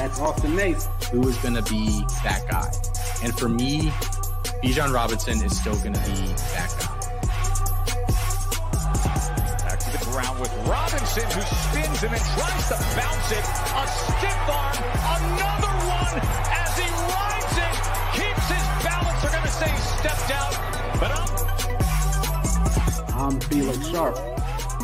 That's Austin Nace. who is going to be that guy. And for me, Bijan Robinson is still going to be that guy. Back to the ground with Robinson, who spins and then tries to bounce it. A stiff arm, another one as he rides it, keeps his balance. They're going to say he stepped out, but I'm I'm Felix Sharp.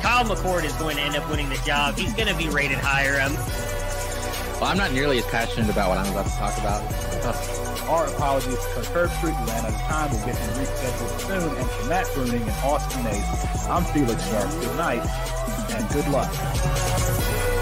Kyle McCord is going to end up winning the job. He's going to be rated higher. Um, Well, I'm not nearly as passionate about what I'm about to talk about. Our apologies to Kirk Street. We ran out of time. We'll get him rescheduled soon. And for Matt Bruning and Austin Nace, I'm Felix Sharp. Good night and good luck.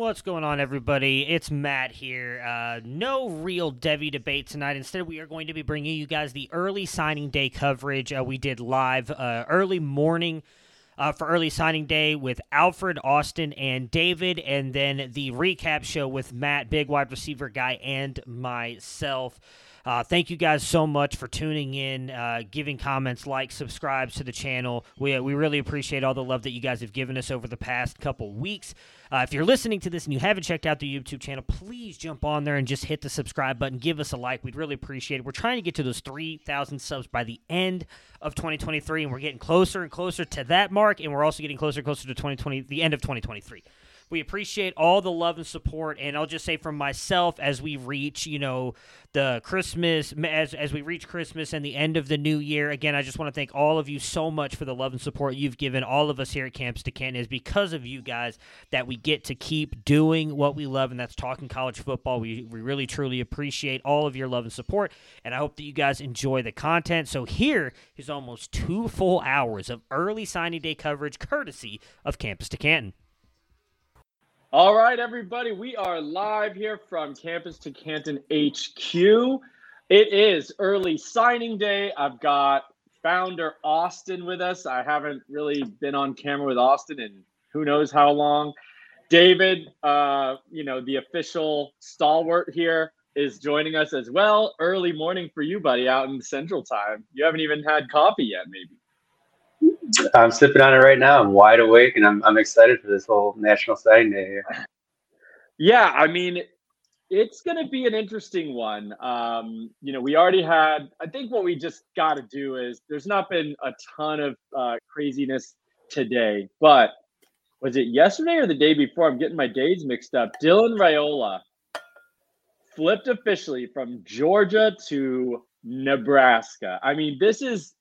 What's going on, everybody? It's Matt here. Uh, no real Devy debate tonight. Instead, we are going to be bringing you guys the early signing day coverage uh, we did live uh, early morning uh, for early signing day with Alfred, Austin, and David, and then the recap show with Matt, big wide receiver guy, and myself. Uh, thank you guys so much for tuning in, uh, giving comments, like, subscribes to the channel. We, we really appreciate all the love that you guys have given us over the past couple weeks. Uh, if you're listening to this and you haven't checked out the YouTube channel, please jump on there and just hit the subscribe button. Give us a like. We'd really appreciate it. We're trying to get to those 3,000 subs by the end of 2023, and we're getting closer and closer to that mark, and we're also getting closer and closer to 2020, the end of 2023. We appreciate all the love and support, and I'll just say from myself as we reach, you know, the Christmas, as as we reach Christmas and the end of the new year. Again, I just want to thank all of you so much for the love and support you've given all of us here at Campus to Canton. Is because of you guys that we get to keep doing what we love, and that's talking college football. We we really truly appreciate all of your love and support, and I hope that you guys enjoy the content. So here is almost two full hours of early signing day coverage, courtesy of Campus to Canton. All right, everybody, we are live here from Campus to Canton HQ. It is early signing day. I've got founder Austin with us. I haven't really been on camera with Austin in who knows how long. David, uh, you know, the official stalwart here, is joining us as well. Early morning for you, buddy, out in Central Time. You haven't even had coffee yet, maybe. I'm sipping on it right now. I'm wide awake and I'm, I'm excited for this whole National Signing Day here. Yeah, I mean, it's going to be an interesting one. Um, you know, we already had, I think what we just got to do is there's not been a ton of uh, craziness today, but was it yesterday or the day before? I'm getting my days mixed up. Dylan Raiola flipped officially from Georgia to Nebraska. I mean, this is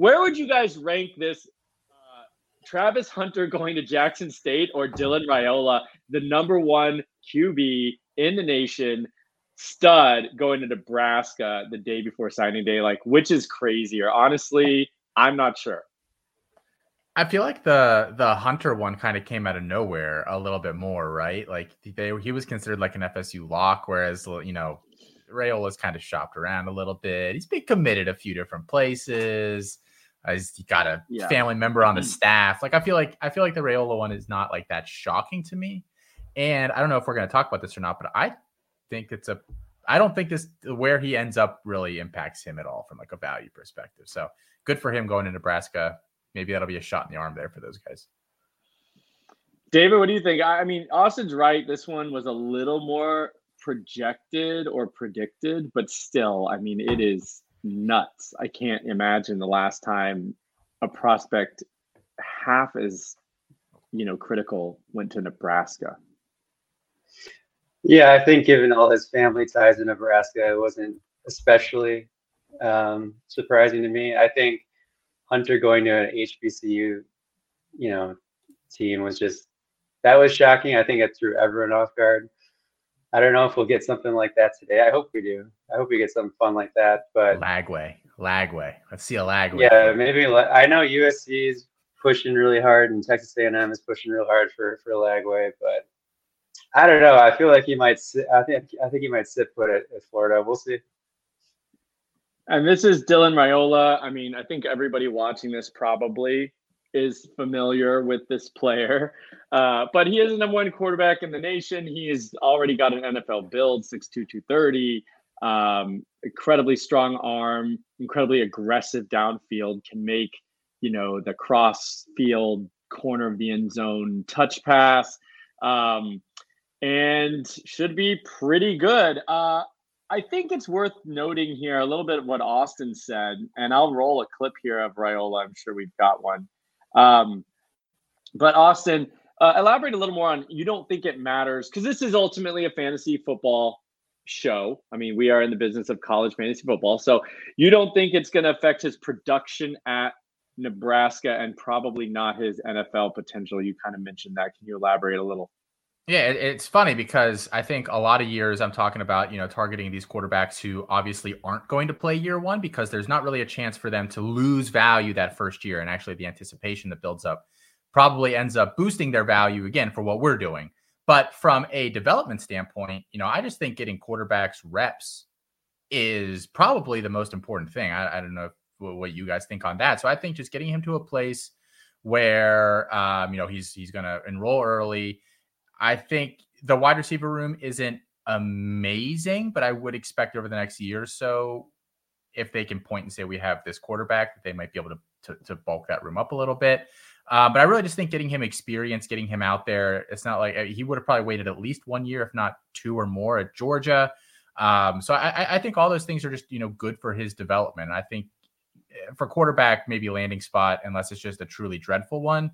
where would you guys rank this? Uh, Travis Hunter going to Jackson State or Dylan Raiola, the number one QB in the nation, stud going to Nebraska the day before signing day? Like, which is crazier? Honestly, I'm not sure. I feel like the the Hunter one kind of came out of nowhere a little bit more, right? Like they he was considered like an FSU lock, whereas you know Raiola's kind of shopped around a little bit. He's been committed a few different places. He's got a Yeah. family member on the mm. staff. Like I feel like I feel like the Raiola one is not like that shocking to me. And I don't know if we're going to talk about this or not, but I think it's a I don't think this where he ends up really impacts him at all from like a value perspective. So good for him going to Nebraska. Maybe that'll be a shot in the arm there for those guys. David, what do you think? I mean, Austin's right. This one was a little more projected or predicted, but still, I mean, it is nuts. I can't imagine the last time a prospect half as you know critical went to Nebraska. Yeah, I think given all his family ties in Nebraska, it wasn't especially um, surprising to me. I think Hunter going to an HBCU, you know, team was just that was shocking. I think it threw everyone off guard. I don't know if we'll get something like that today. I hope we do. I hope we get something fun like that. But Lagway, Lagway. Let's see a Lagway. Yeah, maybe. I know USC is pushing really hard, and Texas A&M is pushing real hard for for Lagway. But I don't know. I feel like he might. Sit, I think. I think he might sit put at, at Florida. We'll see. And this is Dylan Raiola. I mean, I think everybody watching this probably is familiar with this player. Uh, but he is the number one quarterback in the nation. He's already got an NFL build, 6'2, 230. Um, incredibly strong arm, incredibly aggressive downfield, can make, you know, the cross field corner of the end zone touch pass. Um, and should be pretty good. Uh, I think it's worth noting here a little bit of what Austin said, and I'll roll a clip here of Raiola. I'm sure we've got one. Um, but Austin, uh, elaborate a little more on you don't think it matters because this is ultimately a fantasy football show. I mean, we are in the business of college fantasy football. So you don't think it's going to affect his production at Nebraska and probably not his NFL potential. You kind of mentioned that. Can you elaborate a little? Yeah, it's funny because I think a lot of years I'm talking about, you know, targeting these quarterbacks who obviously aren't going to play year one because there's not really a chance for them to lose value that first year. And actually, the anticipation that builds up probably ends up boosting their value again for what we're doing. But from a development standpoint, you know, I just think getting quarterbacks reps is probably the most important thing. I, I don't know what you guys think on that. So I think just getting him to a place where, um, you know, he's he's going to enroll early I think the wide receiver room isn't amazing, but I would expect over the next year or so, if they can point and say we have this quarterback, they might be able to to, to bulk that room up a little bit. Uh, but I really just think getting him experience, getting him out there, it's not like he would have probably waited at least one year, if not two or more at Georgia. Um, so I, I think all those things are just you know good for his development. I think eh, for quarterback, maybe landing spot, unless it's just a truly dreadful one,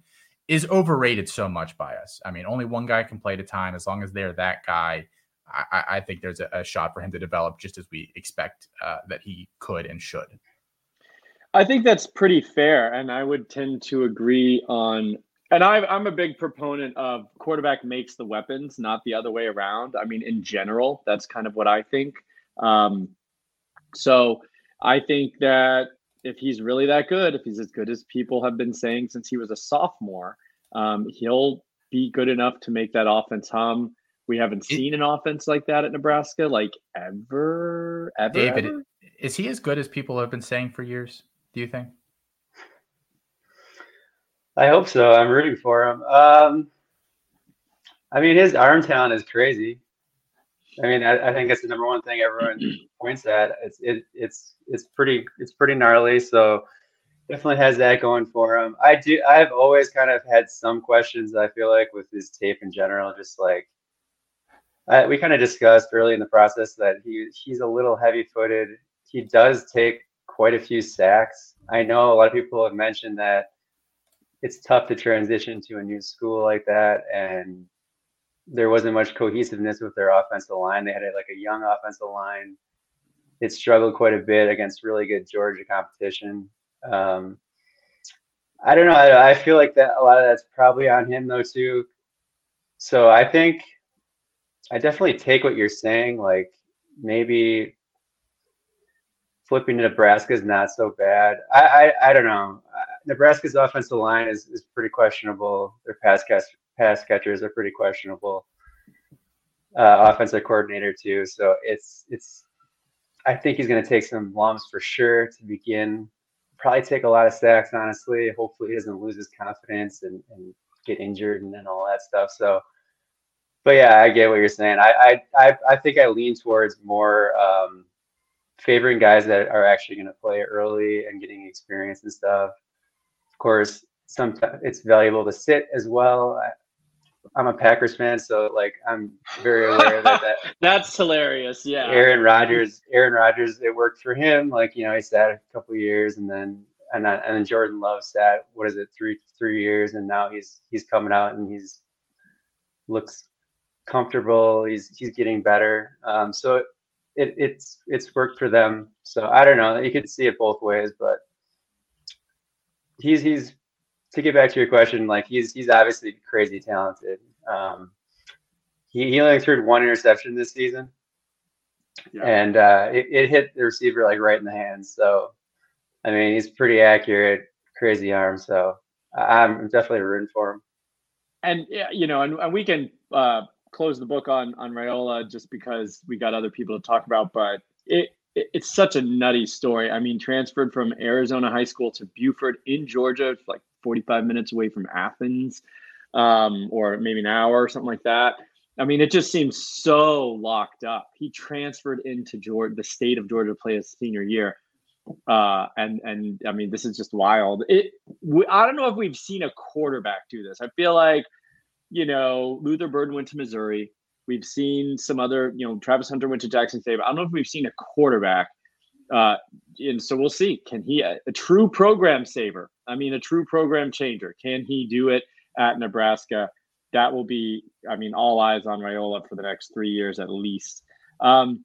is overrated so much by us. I mean, only one guy can play at a time. As long as they're that guy, I, I think there's a, a, shot for him to develop just as we expect uh, that he could and should. I think that's pretty fair, and I would tend to agree on. And i am a big proponent of quarterback makes the weapons, not the other way around. I mean, in general, that's kind of what I think. Um, so I think that if he's really that good, if he's as good as people have been saying since he was a sophomore, um, he'll be good enough to make that offense hum. We haven't seen an offense like that at Nebraska, like ever, ever. David, ever? is he as good as people have been saying for years? Do you think? I hope so. I'm rooting for him. Um, I mean, his arm talent is crazy. I mean, I, I think it's the number one thing everyone points at. It's it, it's it's pretty it's pretty gnarly. So definitely has that going for him. I do. I've always kind of had some questions. I feel like with his tape in general, just like I, we kind of discussed early in the process that he he's a little heavy footed. He does take quite a few sacks. I know a lot of people have mentioned that it's tough to transition to a new school like that and there wasn't much cohesiveness with their offensive line. They had a, like a young offensive line. It struggled quite a bit against really good Georgia competition. Um, I don't know. I, I, feel like that a lot of that's probably on him though too. So I think I definitely take what you're saying. Like maybe flipping to Nebraska is not so bad. I I, I don't know. Nebraska's offensive line is, is pretty questionable. Their pass cast pass catchers are pretty questionable. Uh, offensive coordinator too. So it's it's. I think he's going to take some lumps for sure to begin. Probably take a lot of sacks, honestly. Hopefully, he doesn't lose his confidence and, and get injured and all that stuff. So, but yeah, I get what you're saying. I I I, I think I lean towards more um, favoring guys that are actually going to play early and getting experience and stuff. Of course, sometimes it's valuable to sit as well. I'm a Packers fan, so like I'm very aware that, that that's hilarious. Yeah, Aaron Rodgers, Aaron Rodgers, it worked for him. Like you know, he sat a couple years, and then and then, and then Jordan Love sat what is it three three years, and now he's he's coming out and he's looks comfortable. He's he's getting better. Um, so it, it's it's worked for them. So I don't know. You could see it both ways, but he's he's to get back to your question, like he's he's obviously crazy talented. Um, he, he only threw one interception this season, yeah. and uh, it, it hit the receiver like right in the hands. So I mean, he's pretty accurate, crazy arm. So I'm definitely rooting for him. And yeah, you know, and, and we can uh, close the book on on Raiola just because we got other people to talk about, but it, it it's such a nutty story. I mean, transferred from Arizona high school to Buford in Georgia, like 45 minutes away from Athens, um, or maybe an hour or something like that. I mean, it just seems so locked up. He transferred into Georgia, the state of Georgia, to play his senior year, uh, and and I mean, this is just wild. It, we, I don't know if we've seen a quarterback do this. I feel like you know, Luther Bird went to Missouri. We've seen some other, you know, Travis Hunter went to Jackson State. I don't know if we've seen a quarterback. Uh, and so we'll see. Can he, a, a true program saver? I mean, a true program changer. Can he do it at Nebraska? That will be, I mean, all eyes on Raiola for the next three years at least. Um,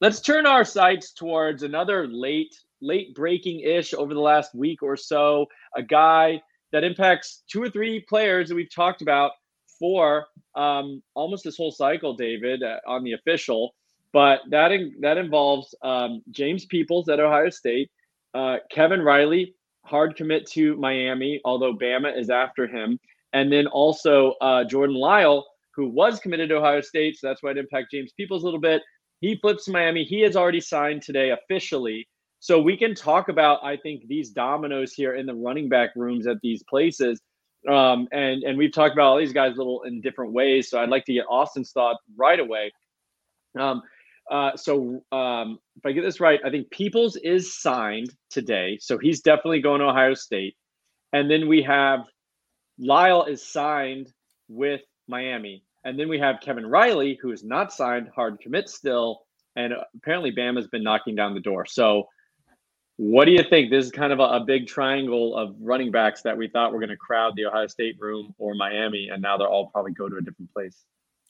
let's turn our sights towards another late, late breaking ish over the last week or so. A guy that impacts two or three players that we've talked about for um, almost this whole cycle, David, uh, on the official. But that in, that involves um, James Peoples at Ohio State, uh, Kevin Riley, hard commit to Miami, although Bama is after him, and then also uh, Jordan Lyle, who was committed to Ohio State, so that's why it impacts James Peoples a little bit. He flips to Miami. He has already signed today officially so we can talk about, I think, these dominoes here in the running back rooms at these places. Um, and and we've talked about all these guys a little in different ways. So I'd like to get Austin's thought right away. Um, uh, so um, if I get this right, I think Peoples is signed today, so he's definitely going to Ohio State. And then we have Lyle is signed with Miami, and then we have Kevin Riley, who is not signed, hard commit still, and apparently Bama's been knocking down the door. So what do you think? This is kind of a, a, big triangle of running backs that we thought were going to crowd the Ohio State room or Miami, and now they're all probably go to a different place.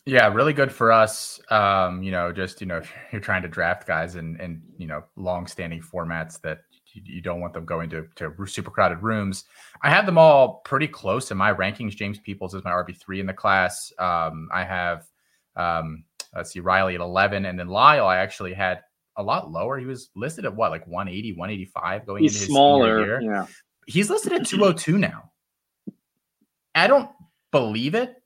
Yeah, really good for us. Um, you know, just you know, if you're trying to draft guys in in you know long-standing formats that you, don't want them going to to super crowded rooms. I have them all pretty close in my rankings. James Peoples is my RB three in the class. Um, I have um, let's see, Riley at eleven, and then Lyle. I actually had a lot lower. He was listed at what, like 180, 185 going He's into his smaller. year. Yeah. He's listed at 202 now. I don't believe it,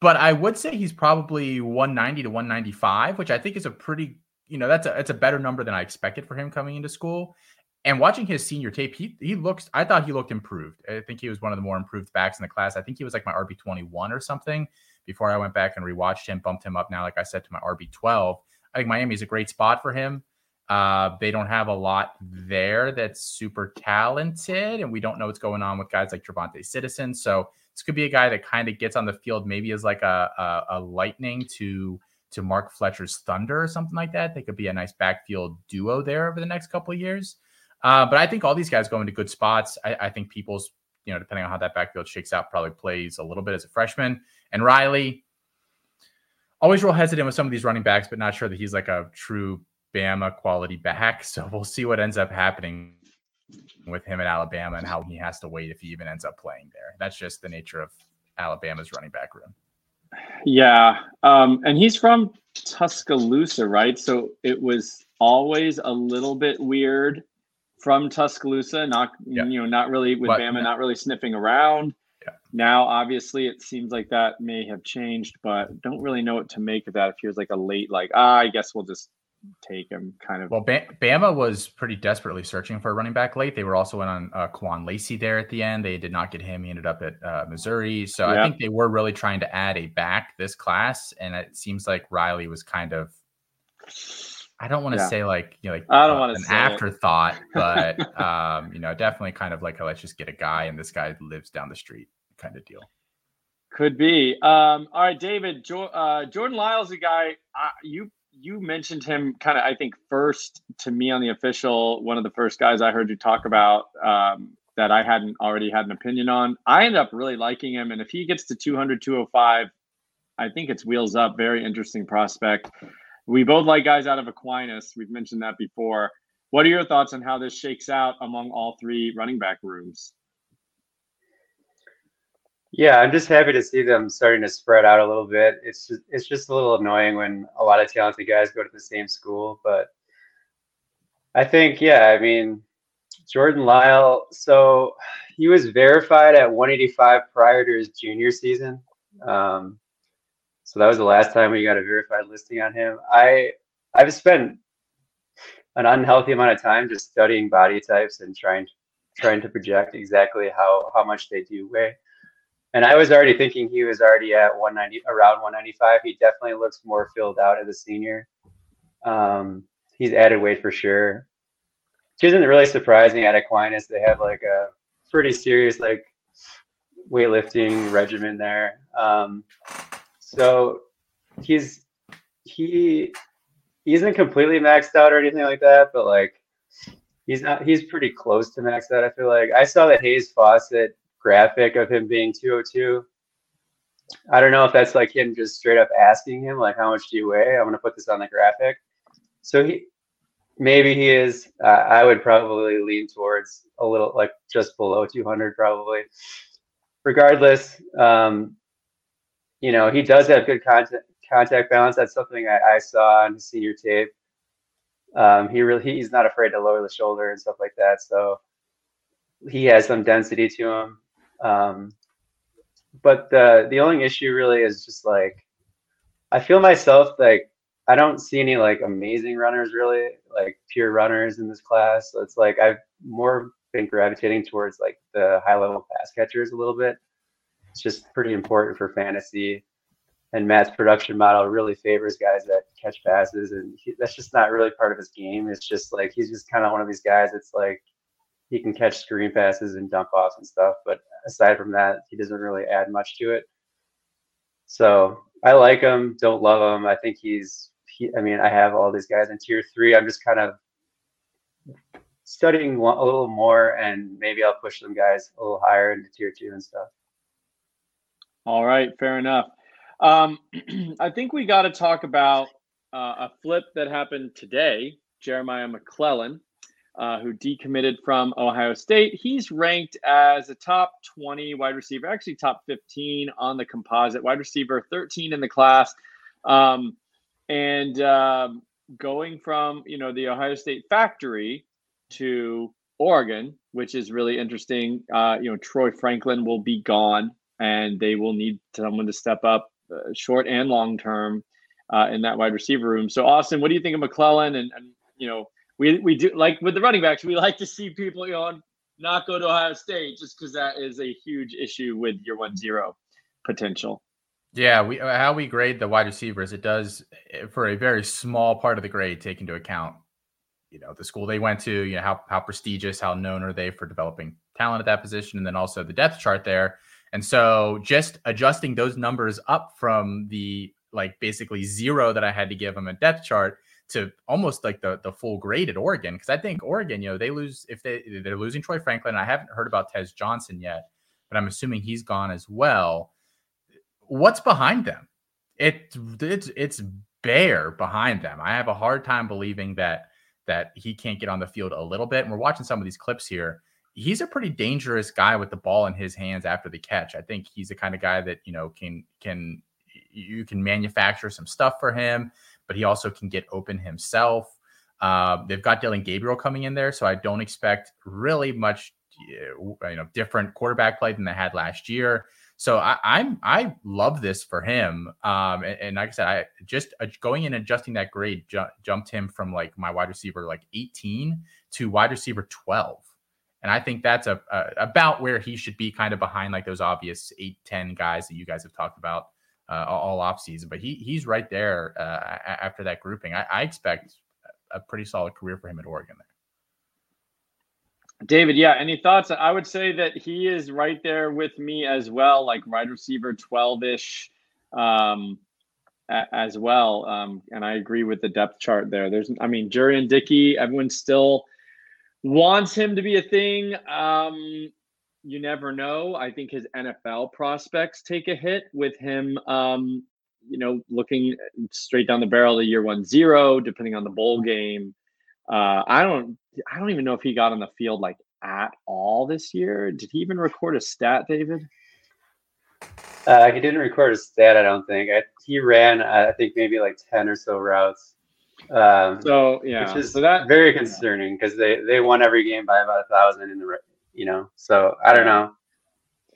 but I would say he's probably 190 to 195, which I think is a pretty, you know, that's a it's a better number than I expected for him coming into school. And watching his senior tape, he he looks. I thought he looked improved. I think he was one of the more improved backs in the class. I think he was like my RB twenty one or something before I went back and rewatched him, bumped him up now, like I said, to my RB twelve. I think Miami is a great spot for him. Uh, they don't have a lot there that's super talented, and we don't know what's going on with guys like TreVonte Citizen. So this could be a guy that kind of gets on the field, maybe as like a, a, a lightning to to Mark Fletcher's Thunder or something like that. They could be a nice backfield duo there over the next couple of years. Uh, but I think all these guys go into good spots. I, I think Peoples, you know, depending on how that backfield shakes out, probably plays a little bit as a freshman. And Riley, always real hesitant with some of these running backs, but not sure that he's like a true Bama quality back. So we'll see what ends up happening with him at Alabama and how he has to wait if he even ends up playing there. That's just the nature of Alabama's running back room. Yeah. Um, and he's from Tuscaloosa, right? So it was always a little bit weird from Tuscaloosa, not you know, not really with but, Bama, not really sniffing around. Yeah. Now, obviously, it seems like that may have changed, but don't really know what to make of that. It feels like a late, like, ah, I guess we'll just take him. Kind of. Well, Bama was pretty desperately searching for a running back late. They were also in on uh, Kewan Lacy there at the end. They did not get him. He ended up at uh, Missouri. So I think they were really trying to add a back this class, and it seems like Riley was kind of. I don't want to yeah. say like you know like I don't uh, want to an afterthought, but um, you know definitely kind of like a, let's just get a guy and this guy lives down the street kind of deal. Could be. Um, all right, David. Jo- uh, Jordan Lyle's a guy uh, you you mentioned him kind of I think first to me on the official. One of the first guys I heard you talk about um, that I hadn't already had an opinion on. I end up really liking him, and if he gets to 200, 205, I think it's wheels up. Very interesting prospect. We both like guys out of Aquinas. We've mentioned that before. What are your thoughts on how this shakes out among all three running back rooms? Yeah, I'm just happy to see them starting to spread out a little bit. It's just it's just a little annoying when a lot of talented guys go to the same school, but I think yeah, I mean Jordan Lyle, so he was verified at 185 prior to his junior season. Um, so that was the last time we got a verified listing on him. I I've spent an unhealthy amount of time just studying body types and trying trying to project exactly how how much they do weigh. And I was already thinking he was already at 190 around 195. He definitely looks more filled out as a senior. Um, he's added weight for sure. Which isn't really surprising at Aquinas. They have like a pretty serious like weightlifting regimen there. Um, so he's he he isn't completely maxed out or anything like that, but like he's not he's pretty close to maxed out. I feel like I saw that Hayes Fawcett graphic of him being 202. I don't know if that's like him just straight up asking him like how much do you weigh? I'm gonna put this on the graphic. So he maybe he is. Uh, I would probably lean towards a little like just below 200 probably. Regardless, um, you know, he does have good contact contact balance. That's something I, I saw on his senior tape. Um, he really he's not afraid to lower the shoulder and stuff like that. So he has some density to him. Um, but the the only issue really is just like I feel myself like I don't see any like amazing runners really like pure runners in this class. So it's like I've more been gravitating towards like the high level pass catchers a little bit it's just pretty important for fantasy. And Matt's production model really favors guys that catch passes, and he, that's just not really part of his game. It's just like he's just kind of one of these guys. It's like he can catch screen passes and dump offs and stuff, but aside from that, he doesn't really add much to it. So I like him, don't love him. I think he's. He, I mean, I have all these guys in tier three. I'm just kind of studying a little more, and maybe I'll push them guys a little higher into tier two and stuff. All right, fair enough. Um, I think we got to talk about uh, a flip that happened today. Jeremiah McClellan, uh, who decommitted from Ohio State, he's ranked as a top 20 wide receiver, actually top 15 on the composite wide receiver, 13 in the class, um, and uh, going from you know the Ohio State factory to Oregon, which is really interesting. Uh, you know, Troy Franklin will be gone and they will need someone to step up uh, short and long term uh, in that wide receiver room. So, Austin, what do you think of McClellan? And, and you know, we we do like with the running backs, we like to see people you know not go to Ohio State just because that is a huge issue with your one zero potential. Yeah, we how we grade the wide receivers, it does eh, for a very small part of the grade take into account, you know, the school they went to, you know, how how prestigious, how known are they for developing talent at that position, and then also the depth chart there. And so just adjusting those numbers up from the like basically zero that I had to give them a depth chart to almost like the the full grade at Oregon because I think Oregon, you know, they lose if they they're losing Troy Franklin. I haven't heard about Tez Johnson yet, but I'm assuming he's gone as well. What's behind them? It it's it's bare behind them. I have a hard time believing that that he can't get on the field a little bit. And we're watching some of these clips here he's a pretty dangerous guy with the ball in his hands after the catch. I think he's the kind of guy that you know can can you can manufacture some stuff for him, but he also can get open himself. Uh, they've got Dillon Gabriel coming in there, so I don't expect really much you know different quarterback play than they had last year. So I, I'm I love this for him. Um, and, and like I said, I just uh, going in and adjusting that grade ju- jumped him from like my wide receiver like 18 to wide receiver 12. And I think that's a, a about where he should be, kind of behind like those obvious eight, 10 guys that you guys have talked about uh, all offseason. But he he's right there uh, after that grouping. I, I expect a pretty solid career for him at Oregon. There. David, yeah, any thoughts? I would say that he is right there with me as well, like wide receiver 12 ish um, as well. Um, and I agree with the depth chart there. There's, I mean, Jurrion Dickey, everyone still wants him to be a thing. Um, you never know. I think his NFL prospects take a hit with him, um, you know, looking straight down the barrel of year one zero, depending on the bowl game. Uh, I don't I don't even know if he got on the field like at all this year. Did he even record a stat, David? Uh, he didn't record a stat, I don't think. I, he ran, I think, maybe like ten or so routes. Um, so yeah, which is so that very concerning because they they won every game by about a thousand in the you know. So I don't know.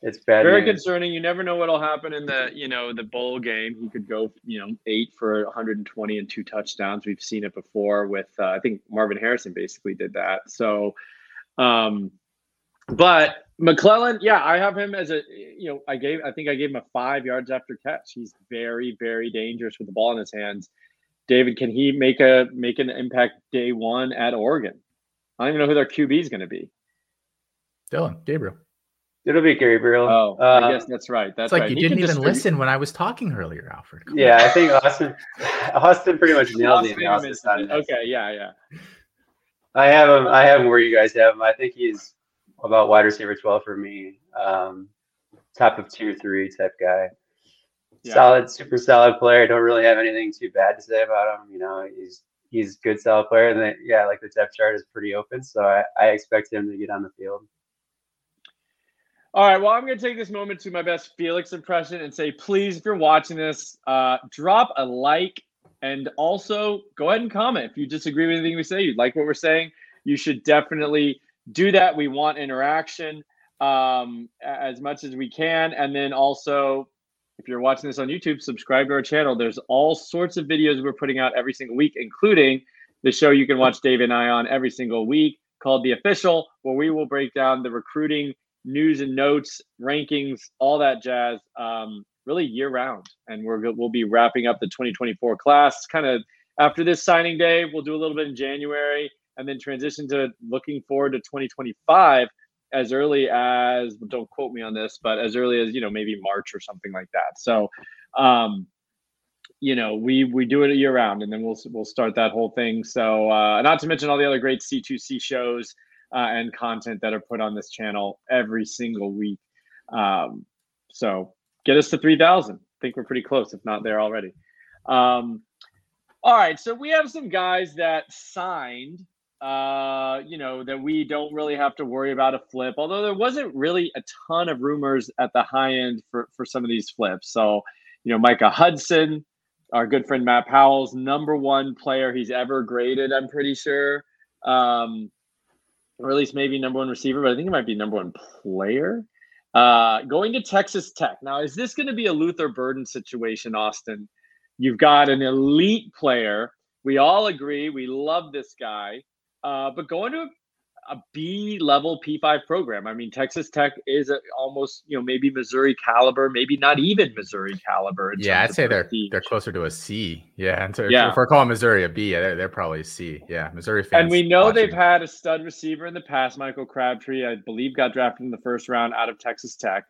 It's bad. Very news. concerning. You never know what'll happen in the you know the bowl game. He could go you know eight for 120 and two touchdowns. We've seen it before with uh, I think Marvin Harrison basically did that. So, um, but McClellan, yeah, I have him as a you know I gave I think I gave him a five yards after catch. He's very very dangerous with the ball in his hands. David, can he make a make an impact day one at Oregon? I don't even know who their QB is going to be. Dillon Gabriel. It'll be Gabriel. Oh, uh, I guess that's right. That's it's like right. you He didn't even distribute- listen when I was talking earlier, Alfred. Come Yeah, I think Austin Austin pretty much nailed Lost the maybe analysis on it. Okay, yeah, yeah. I have him. I have him where you guys have him. I think he's about wide receiver twelve for me. Um, top of two or three type guy. Yeah. Solid, super solid player. Don't really have anything too bad to say about him. You know, he's he's good, solid player. And then, yeah, like the depth chart is pretty open, so I, I expect him to get on the field. All right. Well, I'm going to take this moment to my best Felix impression and say, please, if you're watching this, uh, drop a like and also go ahead and comment. If you disagree with anything we say, you like what we're saying, you should definitely do that. We want interaction um, as much as we can. And then also, if you're watching this on YouTube, subscribe to our channel. There's all sorts of videos we're putting out every single week, including the show you can watch Dave and I on every single week called The Official, where we will break down the recruiting news and notes, rankings, all that jazz, um, really year round. And we're we'll be wrapping up the 2024 class kind of after this signing day. We'll do a little bit in January and then transition to looking forward to 2025 as early as don't quote me on this, but as early as you know maybe March or something like that. So, um, you know, we we do it year round, and then we'll we'll start that whole thing. So, uh, not to mention all the other great C2C shows uh, and content that are put on this channel every single week. Um, so, get us to three thousand. I think we're pretty close, if not there already. Um, all right, so we have some guys that signed uh, you know, that we don't really have to worry about a flip. Although there wasn't really a ton of rumors at the high end for for some of these flips. So, you know, Micah Hudson, our good friend Matt Powell's number one player he's ever graded. I'm pretty sure, um, or at least maybe number one receiver, but I think it might be number one player. Uh, going to Texas Tech. Now, is this going to be a Luther Burden situation, Austin? You've got an elite player. We all agree. We love this guy. Uh, but going to a, B level P5 program, I mean, Texas Tech is a, almost, you know, maybe Missouri caliber, maybe not even Missouri caliber. Yeah, I'd say they're they're closer to a C. Yeah, and so Yeah. if we're calling Missouri a B, yeah, they're, they're probably a C. Yeah, Missouri fans. And we know they've had a stud receiver in the past. Michael Crabtree, I believe, got drafted in the first round out of Texas Tech.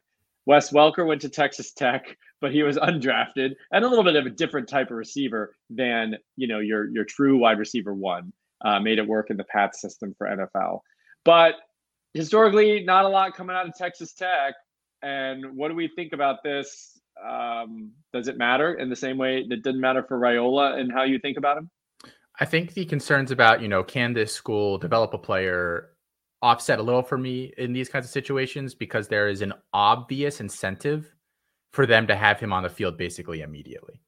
Wes Welker went to Texas Tech, but he was undrafted and a little bit of a different type of receiver than you know your your true wide receiver one. Uh, made it work in the PAT system for NFL, but historically, not a lot coming out of Texas Tech. And what do we think about this? Um, does it matter in the same way that didn't matter for Raiola and how you think about him? I think the concerns about, you know, can this school develop a player offset a little for me in these kinds of situations because there is an obvious incentive for them to have him on the field basically immediately.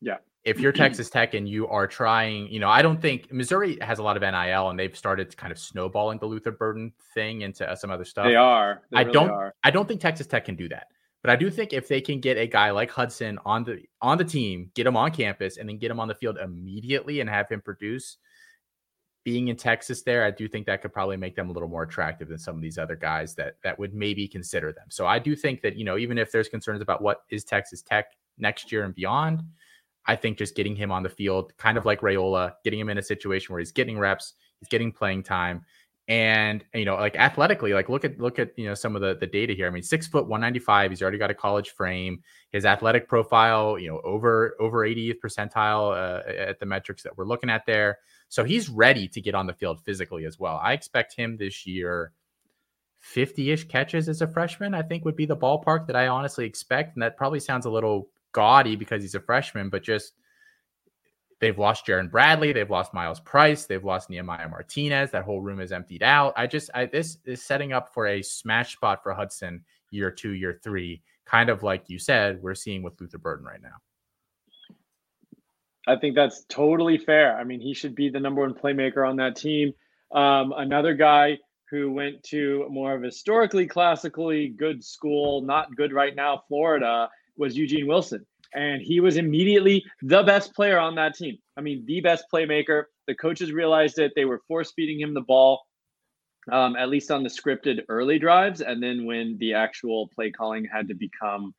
Yeah. If you're Texas Tech and you are trying, you know, I don't think Missouri has a lot of NIL and they've started kind of snowballing the Luther Burden thing into uh, some other stuff. They are. They I really don't are. I don't think Texas Tech can do that. But I do think if they can get a guy like Hudson on the on the team, get him on campus, and then get him on the field immediately and have him produce, being in Texas there, I do think that could probably make them a little more attractive than some of these other guys that that would maybe consider them. So I do think that you know even if there's concerns about what is Texas Tech next year and beyond, I think just getting him on the field, kind of like Raiola, getting him in a situation where he's getting reps, he's getting playing time, and you know, like athletically, like look at look at you know some of the the data here. I mean, six foot, one ninety five. He's already got a college frame. His athletic profile, you know, over over 80th percentile uh, at the metrics that we're looking at there. So he's ready to get on the field physically as well. I expect him this year. 50-ish catches as a freshman, I think would be the ballpark that I honestly expect. And that probably sounds a little gaudy because he's a freshman, but just they've lost Jerand Bradley, they've lost Myles Price, they've lost Nehemiah Martinez. That whole room is emptied out. I just I, this is setting up for a smash spot for Hudson year two, year three, kind of like you said, we're seeing with Luther Burden right now. I think that's totally fair. I mean, he should be the number one playmaker on that team. Um, another guy who went to more of a historically classically good school, not good right now, Florida, was Eugene Wilson. And he was immediately the best player on that team. I mean, the best playmaker. The coaches realized it. They were force feeding him the ball, um, at least on the scripted early drives. And then when the actual play calling had to become,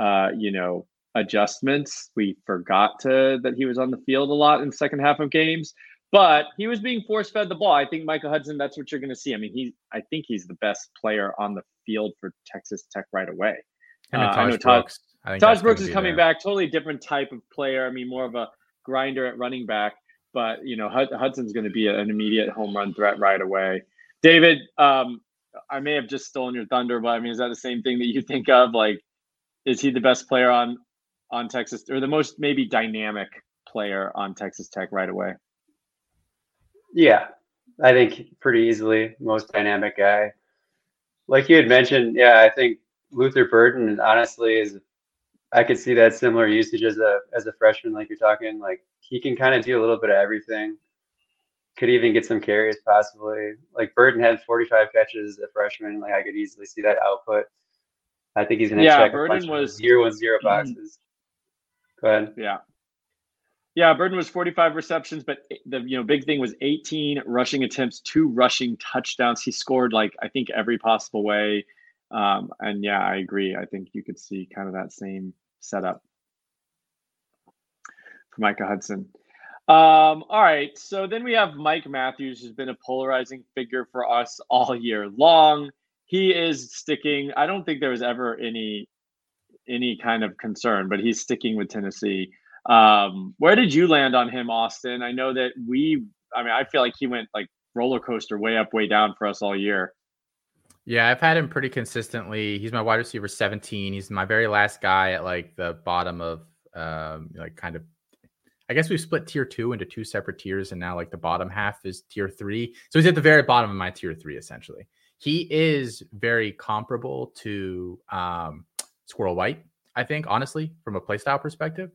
uh, you know, adjustments, we forgot to that he was on the field a lot in the second half of games. But he was being force fed the ball. I think Michael Hudson, that's what you're going to see. I mean, he, I think he's the best player on the field for Texas Tech right away. Uh, I know Todd, I think Tahj Brooks is coming there. back, totally different type of player. I mean, more of a grinder at running back, but you know Hudson's going to be an immediate home run threat right away. David, um, I may have just stolen your thunder, but I mean, is that the same thing that you think of? Like, is he the best player on on Texas, or the most maybe dynamic player on Texas Tech right away? Yeah, I think pretty easily most dynamic guy. Like you had mentioned, yeah, I think Luther Burden honestly is I could see that similar usage as a as a freshman, like you're talking. Like he can kind of do a little bit of everything. Could even get some carries possibly. Like Burden had 45 catches as a freshman. Like I could easily see that output. I think he's gonna yeah, check Burden was zero and zero boxes. Go ahead. Yeah. Yeah, Burden was 45 receptions, but the you know big thing was 18 rushing attempts, two rushing touchdowns. He scored like I think every possible way. Um, and yeah, I agree. I think you could see kind of that same setup for Micah Hudson. Um, all right. So then we have Mike Matthews, who's been a polarizing figure for us all year long. He is sticking. I don't think there was ever any any kind of concern, but he's sticking with Tennessee. Um, where did you land on him, Austin? I know that we. I mean, I feel like he went like roller coaster, way up, way down for us all year. Yeah, I've had him pretty consistently. He's my wide receiver 17. He's my very last guy at like the bottom of um like kind of I guess we've split tier two into two separate tiers, and now like the bottom half is tier three. So he's at the very bottom of my tier three, essentially. He is very comparable to um, Squirrel White, I think, honestly, from a playstyle perspective.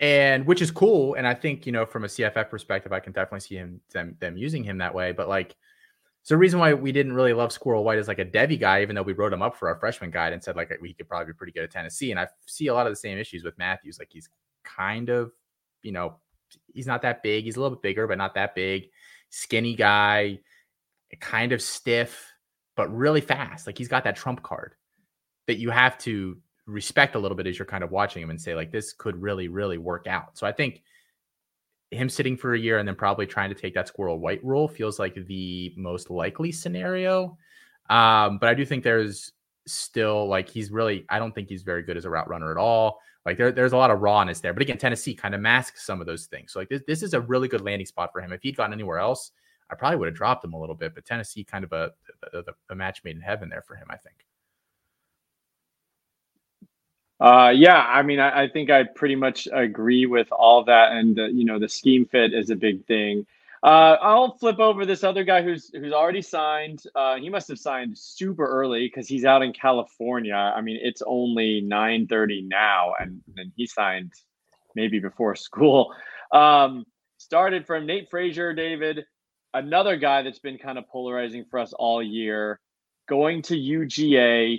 And which is cool. And I think, you know, from a CFF perspective, I can definitely see him them, them using him that way. But like so the reason why we didn't really love Squirrel White as like a Devy guy, even though we wrote him up for our freshman guide and said like he could probably be pretty good at Tennessee. And I see a lot of the same issues with Matthews. Like he's kind of, you know, he's not that big. He's a little bit bigger, but not that big. Skinny guy, kind of stiff, but really fast. Like he's got that trump card that you have to respect a little bit as you're kind of watching him and say like this could really, really work out. So I think him sitting for a year and then probably trying to take that squirrel white role feels like the most likely scenario. Um, but I do think there's still like he's really I don't think he's very good as a route runner at all. Like there, there's a lot of rawness there. But again, Tennessee kind of masks some of those things. So like this, this is a really good landing spot for him. If he'd gone anywhere else, I probably would have dropped him a little bit. But Tennessee kind of a, a, a match made in heaven there for him, I think. Uh, yeah, I mean, I, I, think I pretty much agree with all that, and the, you know, the scheme fit is a big thing. Uh, I'll flip over this other guy who's who's already signed. Uh, he must have signed super early because he's out in California. I mean, it's only nine thirty now, and and he signed maybe before school. Um, started from Nate Frazier, David, another guy that's been kind of polarizing for us all year, going to UGA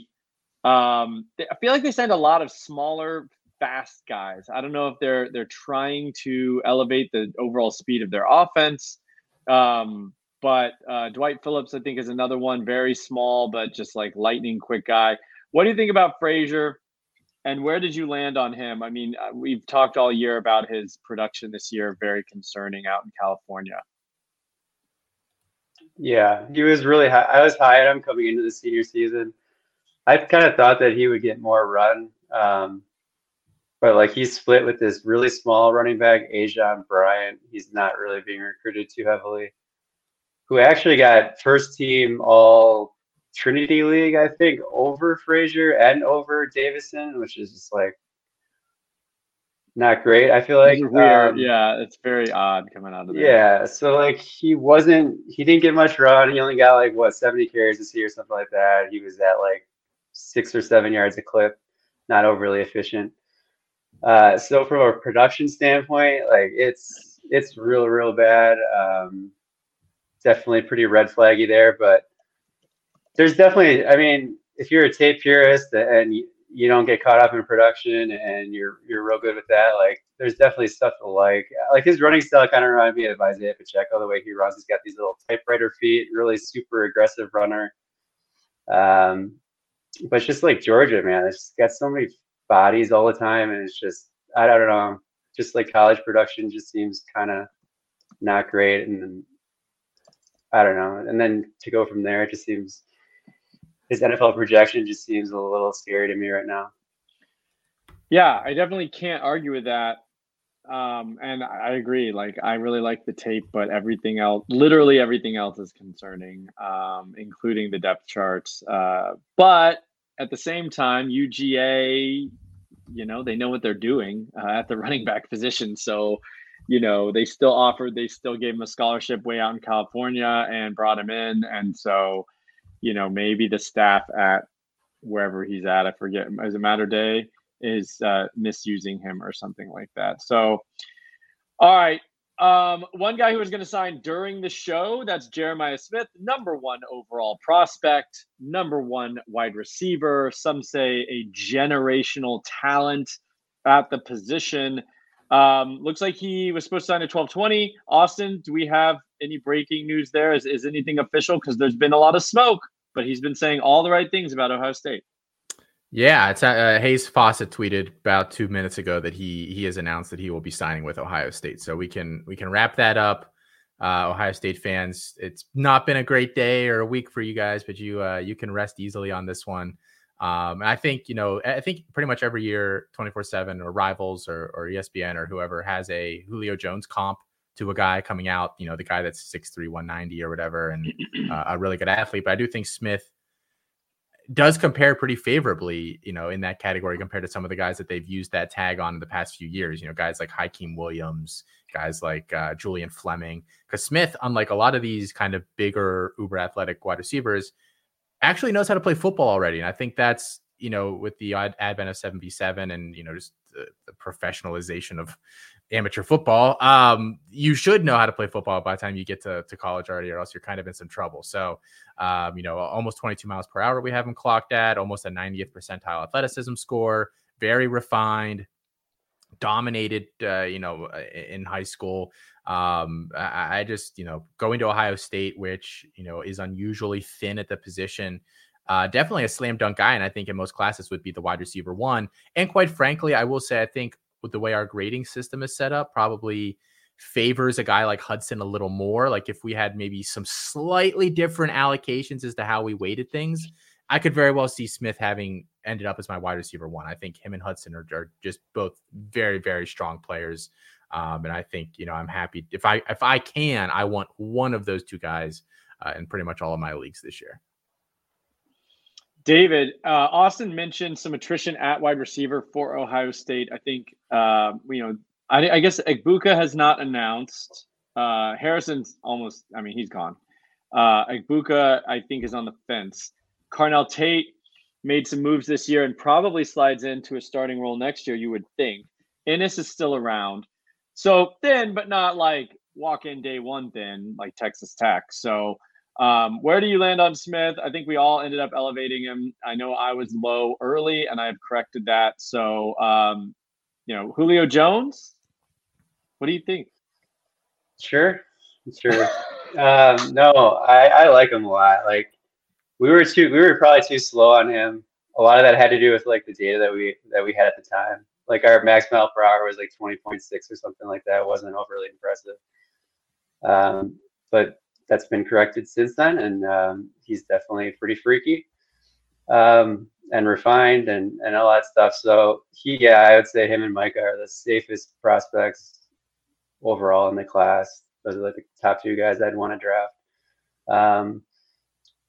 Um, I feel like they signed a lot of smaller, fast guys. I don't know if they're they're trying to elevate the overall speed of their offense. Um, but uh, Dwight Phillips, I think, is another one, very small but just like lightning quick guy. What do you think about Frazier? And where did you land on him? I mean, uh, we've talked all year about his production this year, very concerning out in California. Yeah, he was really high. I was high at him coming into the senior season. I kind of thought that he would get more run, um, but like he's split with this really small running back, Ajon Bryant. He's not really being recruited too heavily. Who actually got first team all Trinity League, I think, over Frazier and over Davison, which is just like not great. I feel like weird. um, yeah, it's very odd coming out of there. yeah. So like he wasn't, he didn't get much run. He only got like what seventy carries this year, something like that. He was at like six or seven yards a clip, not overly efficient. Uh, so from a production standpoint, like it's it's real real bad. Um, definitely pretty red flaggy there, but there's definitely. I mean, if you're a tape purist and you, you don't get caught up in production and you're you're real good with that, like there's definitely stuff to like. Like his running style kind of reminds me of Isaiah Pacheco. The way he runs, he's got these little typewriter feet, really super aggressive runner. Um, but it's just like Georgia, man. It's got so many bodies all the time, and it's just I don't know. Just like college production, just seems kind of not great, and then, I don't know. And then to go from there, it just seems his NFL projection just seems a little scary to me right now. Yeah, I definitely can't argue with that. Um, and I agree. Like, I really like the tape, but everything else, literally everything else, is concerning, um, including the depth charts. Uh, but at the same time, UGA, you know, they know what they're doing uh, at the running back position. So, you know, they still offered, they still gave him a scholarship way out in California and brought him in. And so, you know, maybe the staff at wherever he's at, I forget, as a matter of day, is uh, misusing him or something like that. So, all right. Um, one guy who was going to sign during the show, that's Jeremiah Smith, number one overall prospect, number one wide receiver. Some say a generational talent at the position. Um, looks like he was supposed to sign at 1220. Austin, do we have any breaking news there? Is, is anything official? Because there's been a lot of smoke, but he's been saying all the right things about Ohio State. Yeah, it's uh, Hayes Fawcett tweeted about two minutes ago that he he has announced that he will be signing with Ohio State. So we can we can wrap that up. Uh, Ohio State fans, it's not been a great day or a week for you guys, but you uh, you can rest easily on this one. Um, and I think you know I think pretty much every year, twenty four seven or Rivals or or ESPN or whoever has a Julio Jones comp to a guy coming out, you know, the guy that's 6'3", 190 or whatever, and uh, a really good athlete. But I do think Smith does compare pretty favorably, you know, in that category compared to some of the guys that they've used that tag on in the past few years. You know, guys like Hykeem Williams, guys like uh, Julian Fleming. Because Smith, unlike a lot of these kind of bigger, uber athletic wide receivers, actually knows how to play football already. And I think that's, you know, with the advent of 7v7 and, you know, just the, the professionalization of amateur football, um, you should know how to play football by the time you get to, to college already, or else you're kind of in some trouble. So, um, you know, almost 22 miles per hour we have him clocked at, almost a 90th percentile athleticism score, very refined, dominated, uh, you know, uh, in high school. Um, I, I just, you know, going to Ohio State, which, you know, is unusually thin at the position. Uh, definitely a slam dunk guy, and I think in most classes would be the wide receiver one. And quite frankly, I will say I think with the way our grading system is set up, probably favors a guy like Hudson a little more. Like if we had maybe some slightly different allocations as to how we weighted things, I could very well see Smith having ended up as my wide receiver one. I think him and Hudson are, are just both very, very strong players. Um, and I think, you know, I'm happy if I, if I can, I want one of those two guys uh, in pretty much all of my leagues this year. David, uh, Austin mentioned some attrition at wide receiver for Ohio State. I think, uh, you know, I, I guess Egbuka has not announced. Uh, Harrison's almost, I mean, he's gone. Uh, Egbuka, I think, is on the fence. Carnell Tate made some moves this year and probably slides into a starting role next year, you would think. Inniss is still around. So thin, but not like walk in day one thin, like Texas Tech. So Um, where do you land on Smith? I think we all ended up elevating him. I know I was low early, and I have corrected that. So, um, you know, Julio Jones. What do you think? Sure, sure. um, no, I, I like him a lot. Like we were too, we were probably too slow on him. A lot of that had to do with like the data that we that we had at the time. Like our max mile per hour was like twenty point six or something like that. It wasn't overly impressive. Um, but that's been corrected since then, and um, he's definitely pretty freaky um, and refined and and all that stuff. So he, yeah, I would say him and Micah are the safest prospects overall in the class. Those are like the top two guys I'd want to draft. Um,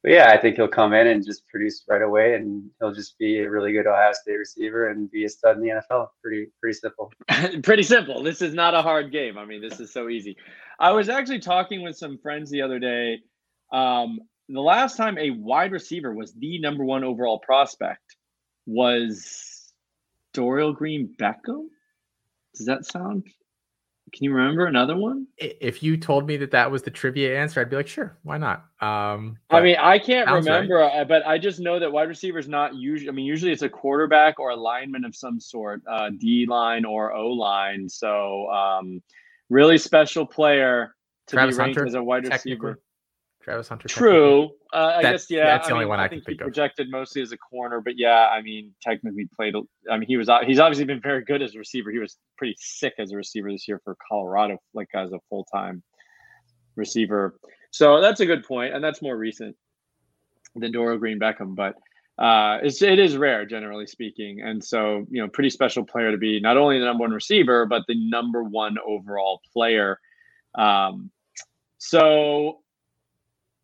but yeah, I think he'll come in and just produce right away, and he'll just be a really good Ohio State receiver and be a stud in the NFL. Pretty pretty simple. pretty simple. This is not a hard game. I mean, this is so easy. I was actually talking with some friends the other day. Um, the last time a wide receiver was the number one overall prospect was Dorial Green Beckham. Does that sound can you remember another one? If you told me that that was the trivia answer, I'd be like, sure, why not? Um, I mean, I can't remember, right. Uh, but I just know that wide receiver is not usually. I mean, usually it's a quarterback or a lineman of some sort, uh, D line or O line. So, um, really special player to Travis be ranked Hunter, as a wide receiver. Travis Hunter. True. Uh, I guess yeah. That's the I only mean, one I, I think he think of. projected mostly as a corner, but yeah, I mean, technically played. I mean, he was he's obviously been very good as a receiver. He was pretty sick as a receiver this year for Colorado, like as a full time receiver. So that's a good point, and that's more recent than Dorial Green Beckham, but. Uh, it's, it is rare, generally speaking, and so you know, pretty special player to be not only the number one receiver, but the number one overall player. Um, so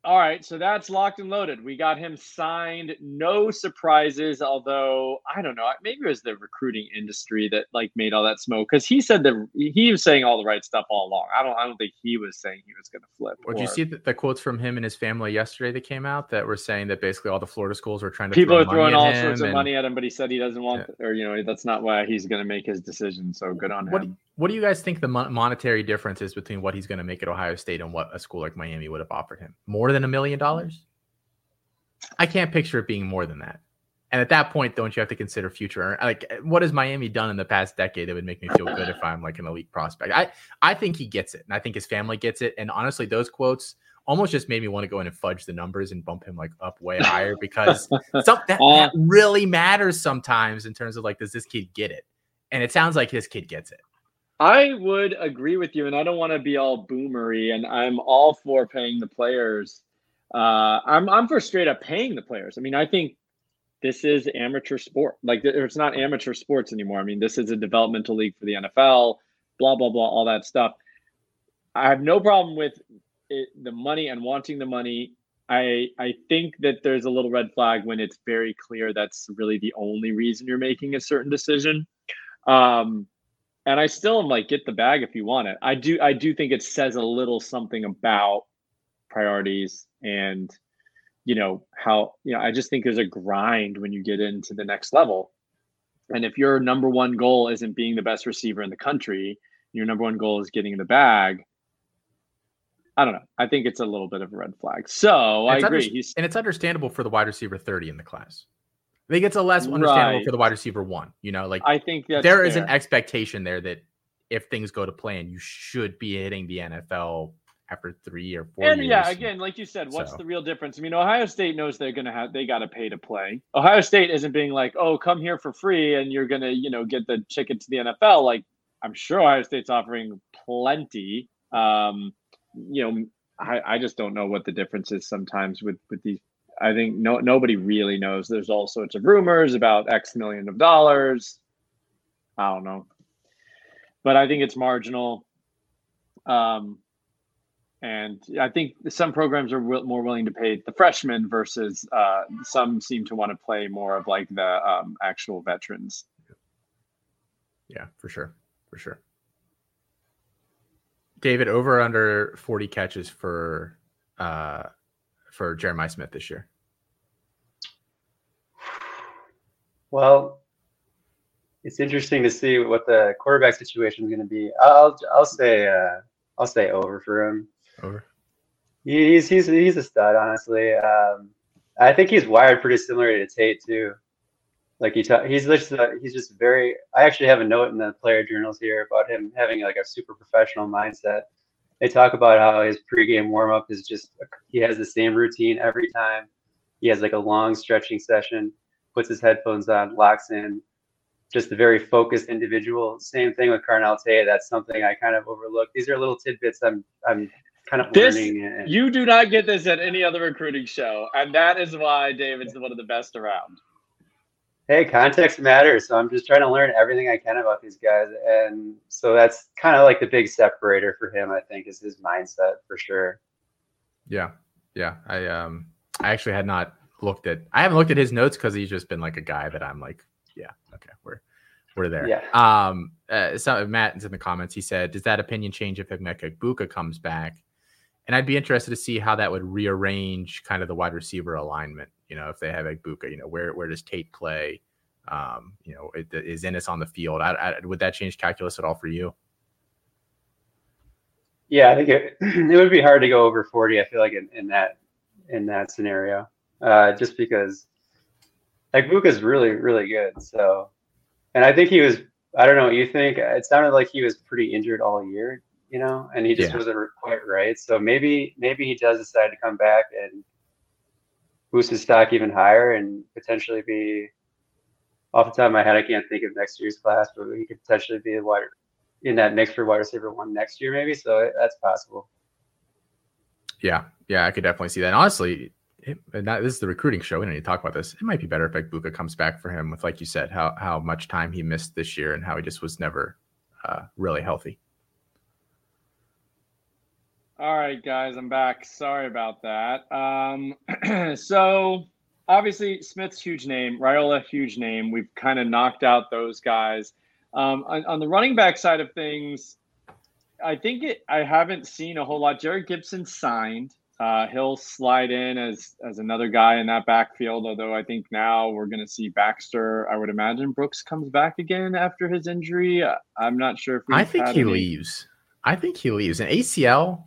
all right, so that's locked and loaded. We got him signed. No surprises, although I don't know. Maybe it was the recruiting industry that like made all that smoke because he said that he was saying all the right stuff all along. I don't. I don't think he was saying he was going to flip. Or, did you see the, the, quotes from him and his family yesterday that came out that were saying that basically all the Florida schools were trying to people throw are throwing all sorts and, of money at him, but he said he doesn't want, yeah. or you know, that's not why he's going to make his decision. So good on what, him. What do you guys think the monetary difference is between what he's going to make at Ohio State and what a school like Miami would have offered him? More than a million dollars? I can't picture it being more than that. And at that point, don't you have to consider future? Like, what has Miami done in the past decade that would make me feel good if I'm like an elite prospect? I I think he gets it, and I think his family gets it. And honestly, those quotes almost just made me want to go in and fudge the numbers and bump him like up way higher because some, that, uh. that really matters sometimes in terms of like, does this kid get it? And it sounds like his kid gets it. I would agree with you, and I don't want to be all boomery, and I'm all for paying the players. Uh, I'm I'm for straight up paying the players. I mean, I think this is amateur sport. Like it's not amateur sports anymore. I mean, this is a developmental league for the NFL. Blah blah blah, all that stuff. I have no problem with it, the money and wanting the money. I I think that there's a little red flag when it's very clear that's really the only reason you're making a certain decision. Um, and I still am like, get the bag if you want it. I do. I do think it says a little something about priorities and you know how you know. I just think there's a grind when you get into the next level. And if your number one goal isn't being the best receiver in the country, your number one goal is getting in the bag. I don't know. I think it's a little bit of a red flag. So I agree. Under- and it's understandable for the wide receiver 30 in the class. I think it's a less understandable right. for the wide receiver one. You know, like I think there fair. is an expectation there that if things go to plan, you should be hitting the NFL after three or four and years. yeah, again, like you said, what's so. the real difference? I mean, Ohio State knows they're gonna have they gotta pay to play. Ohio State isn't being like, oh, come here for free and you're gonna, you know, get the ticket to the NFL. Like, I'm sure Ohio State's offering plenty. Um, you know, I, I just don't know what the difference is sometimes with with these I think no nobody really knows. There's all sorts of rumors about X million of dollars. I don't know, but I think it's marginal. Um, and I think some programs are w- more willing to pay the freshmen versus uh, some seem to want to play more of like the um, actual veterans. Yeah, for sure, for sure. David, over under forty catches for uh, for Jeremiah Smith this year? Well, it's interesting to see what the quarterback situation is going to be. I'll I'll say uh, I'll say over for him. Over. He's he's he's a stud, honestly. Um, I think he's wired pretty similar to Tate too. Like he ta- he's just uh, he's just very. I actually have a note in the player journals here about him having like a super professional mindset. They talk about how his pregame warm up is just he has the same routine every time. He has like a long stretching session, puts his headphones on, locks in, just a very focused individual. Same thing with Carnell Tate. That's something I kind of overlooked. These are little tidbits I'm I'm kind of This and- you do not get this at any other recruiting show, and that is why David's one of the best around. Hey, context matters. So I'm just trying to learn everything I can about these guys. And so that's kind of like the big separator for him, I think, is his mindset for sure. Yeah, yeah. I um, I actually had not looked at. I haven't looked at his notes because he's just been like a guy that I'm like, yeah, okay, we're we're there. Yeah. Um. Uh, so Matt is in the comments. He said, "Does that opinion change if Emeka Egbuka comes back?" And I'd be interested to see how that would rearrange kind of the wide receiver alignment. You know, if they have Buka, you know, where where does Tate play? Um, you know, it, is Inniss on the field? I, I, would that change calculus at all for you? Yeah, I think it, it would be hard to go over 40. I feel like in, in that in that scenario, uh, just because like Buka's really really good. So, and I think he was. I don't know what you think. It sounded like he was pretty injured all year, you know, and he just Yeah. wasn't quite right. So maybe maybe he does decide to come back and boost his stock even higher and potentially be. Off the top of my head, I can't think of next year's class, but he could potentially be a wide in that mix for wide receiver one next year, maybe. So that's possible. Yeah, yeah, I could definitely see that. And honestly, it, and that, this is the recruiting show. We don't need to talk about this. It might be better if Buka comes back for him with, like you said, how how much time he missed this year and how he just was never uh, really healthy. All right, guys, I'm back. Sorry about that. Um, so obviously Smith's huge name, Raiola huge name. We've kind of knocked out those guys. Um, on, on the running back side of things, I think it. I haven't seen a whole lot. Jerrick Gibson signed. Uh, he'll slide in as as another guy in that backfield. Although I think now we're going to see Baxter. I would imagine Brooks comes back again after his injury. I'm not sure if I think he any- leaves. I think he leaves. An ACL,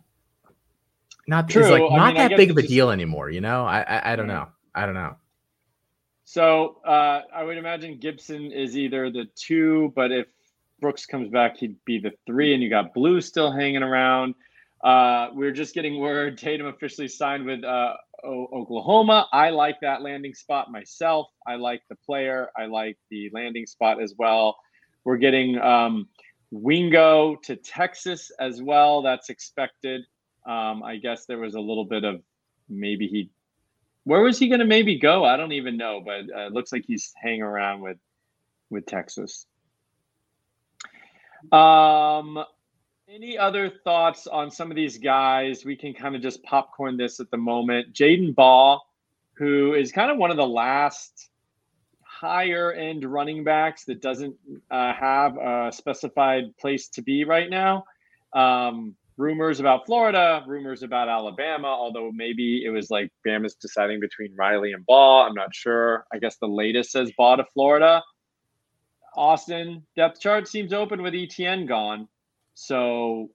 not True. is like I not mean, that big of a just- deal anymore. You know, I I, I don't know. I don't know. So uh, I would imagine Gibson is either the two, but if Brooks comes back, he'd be the three, and you got Blue still hanging around. Uh, we're just getting word Tatum officially signed with uh, o- Oklahoma. I like that landing spot myself. I like the player. I like the landing spot as well. We're getting um, Wingo to Texas as well. That's expected. Um, I guess there was a little bit of maybe he where was he going to maybe go? I don't even know, but uh, it looks like he's hanging around with with Texas. Um, any other thoughts on some of these guys? We can kind of just popcorn this at the moment. Jadan Baugh, who is kind of one of the last higher end running backs that doesn't uh, have a specified place to be right now. Um, rumors about Florida, rumors about Alabama, although maybe it was like Bama's deciding between Riley and Baugh. I'm not sure. I guess the latest says Baugh to Florida. Austin depth chart seems open with ETN gone. So,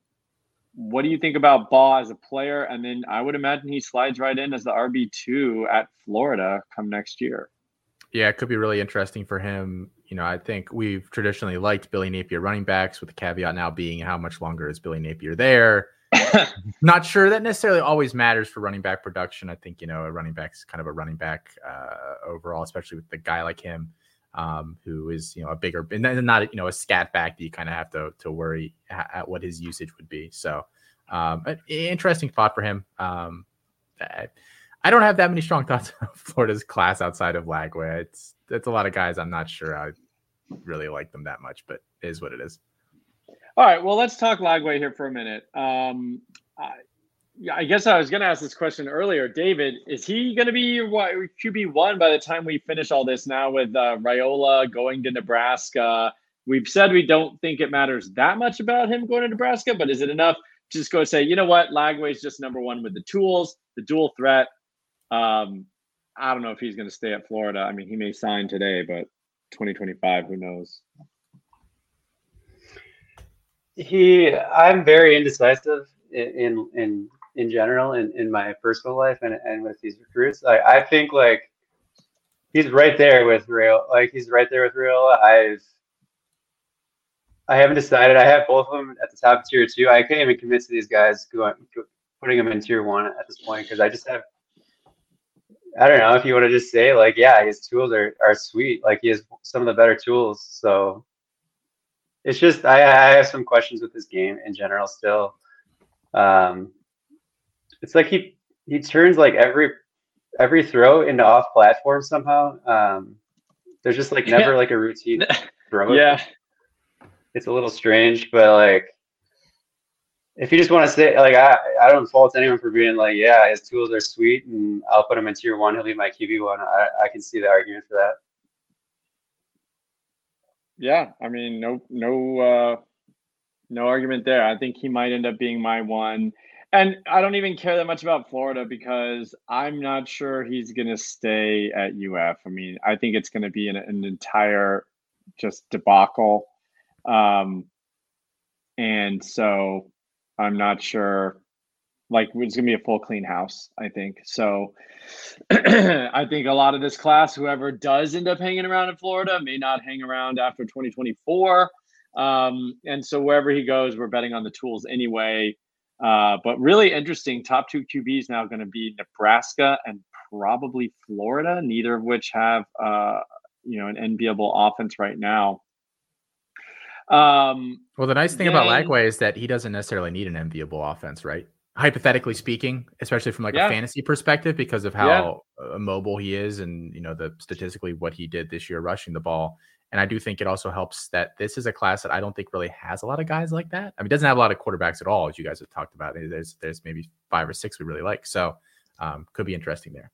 what do you think about Baugh as a player? And then I would imagine he slides right in as the RB2 at Florida come next year. Yeah, it could be really interesting for him. You know, I think we've traditionally liked Billy Napier running backs, with the caveat now being how much longer is Billy Napier there. Not sure that necessarily always matters for running back production. I think you know a running back is kind of a running back uh, overall, especially with a guy like him, um, who is you know a bigger and then not you know a scat back that you kind of have to to worry at, at what his usage would be. So, um, interesting spot for him. Um, I, I don't have that many strong thoughts on Florida's class outside of Lagway. It's it's a lot of guys. I'm not sure I really like them that much, but is what it is. All right, well, let's talk Lagway here for a minute. Um, I, I guess I was going to ask this question earlier. David, is he going to be your QB one by the time we finish all this now with uh, Raiola going to Nebraska? We've said we don't think it matters that much about him going to Nebraska, but is it enough to just go say, you know what, Lagway's just number one with the tools, the dual threat? Um, I don't know if he's going to stay at Florida. I mean, he may sign today, but 2025, who knows? He, I'm very indecisive in in, in general in, in my personal life and, and with these recruits. Like I think like he's right there with real like he's right there with real. I've I haven't decided. I have both of them at the top tier two. I couldn't even commit to these guys going putting them in tier one at this point because I just have I don't know if you want to just say like, yeah, his tools are, are sweet. Like he has some of the better tools. So it's just I, I have some questions with this game in general still. Um, it's like he he turns like every every throw into off platform somehow. Um, there's just like never like a routine throw. Yeah. It's a little strange, but like if you just want to say like I, I don't fault anyone for being like yeah his tools are sweet and I'll put him in tier one he'll be my QB one I, I can see the argument for that. Yeah, I mean no no uh, no argument there. I think he might end up being my one. And I don't even care that much about Florida because I'm not sure he's to stay at UF. I mean, I think it's to be an, an entire just debacle. Um, and so I'm not sure. Like it's gonna be a full clean house, I think. So I think a lot of this class, whoever does end up hanging around in Florida, may not hang around after 2024. Um, and so wherever he goes, we're betting on the tools anyway. Uh, but really interesting, top two QBs now going to be Nebraska and probably Florida, neither of which have uh, you know an enviable offense right now. Um, well, the nice thing then, about Lagway is that he doesn't necessarily need an enviable offense, right? Hypothetically speaking, especially from like yeah. a fantasy perspective, because of how yeah. mobile he is, and you know the statistically what he did this year rushing the ball. And I do think it also helps that this is a class that I don't think really has a lot of guys like that. I mean, it doesn't have a lot of quarterbacks at all, as you guys have talked about. There's there's maybe five or six we really like, so um, could be interesting there.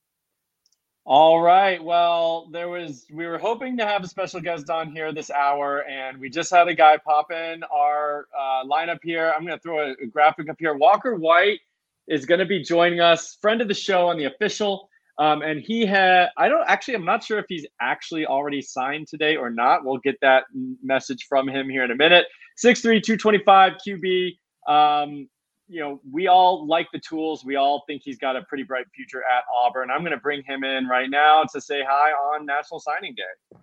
All right. Well, there was we were hoping to have a special guest on here this hour, and we just had a guy pop in our uh, lineup here. I'm going to throw a, a, graphic up here. Walker White is going to be joining us, friend of the show on the official. Um, and he had I don't actually I'm not sure if he's actually already signed today or not. We'll get that message from him here in a minute. Six three two twenty five QB. Um, you know, we all like the tools. We all think he's got a pretty bright future at Auburn. I'm going to bring him in right now to say hi on National Signing Day.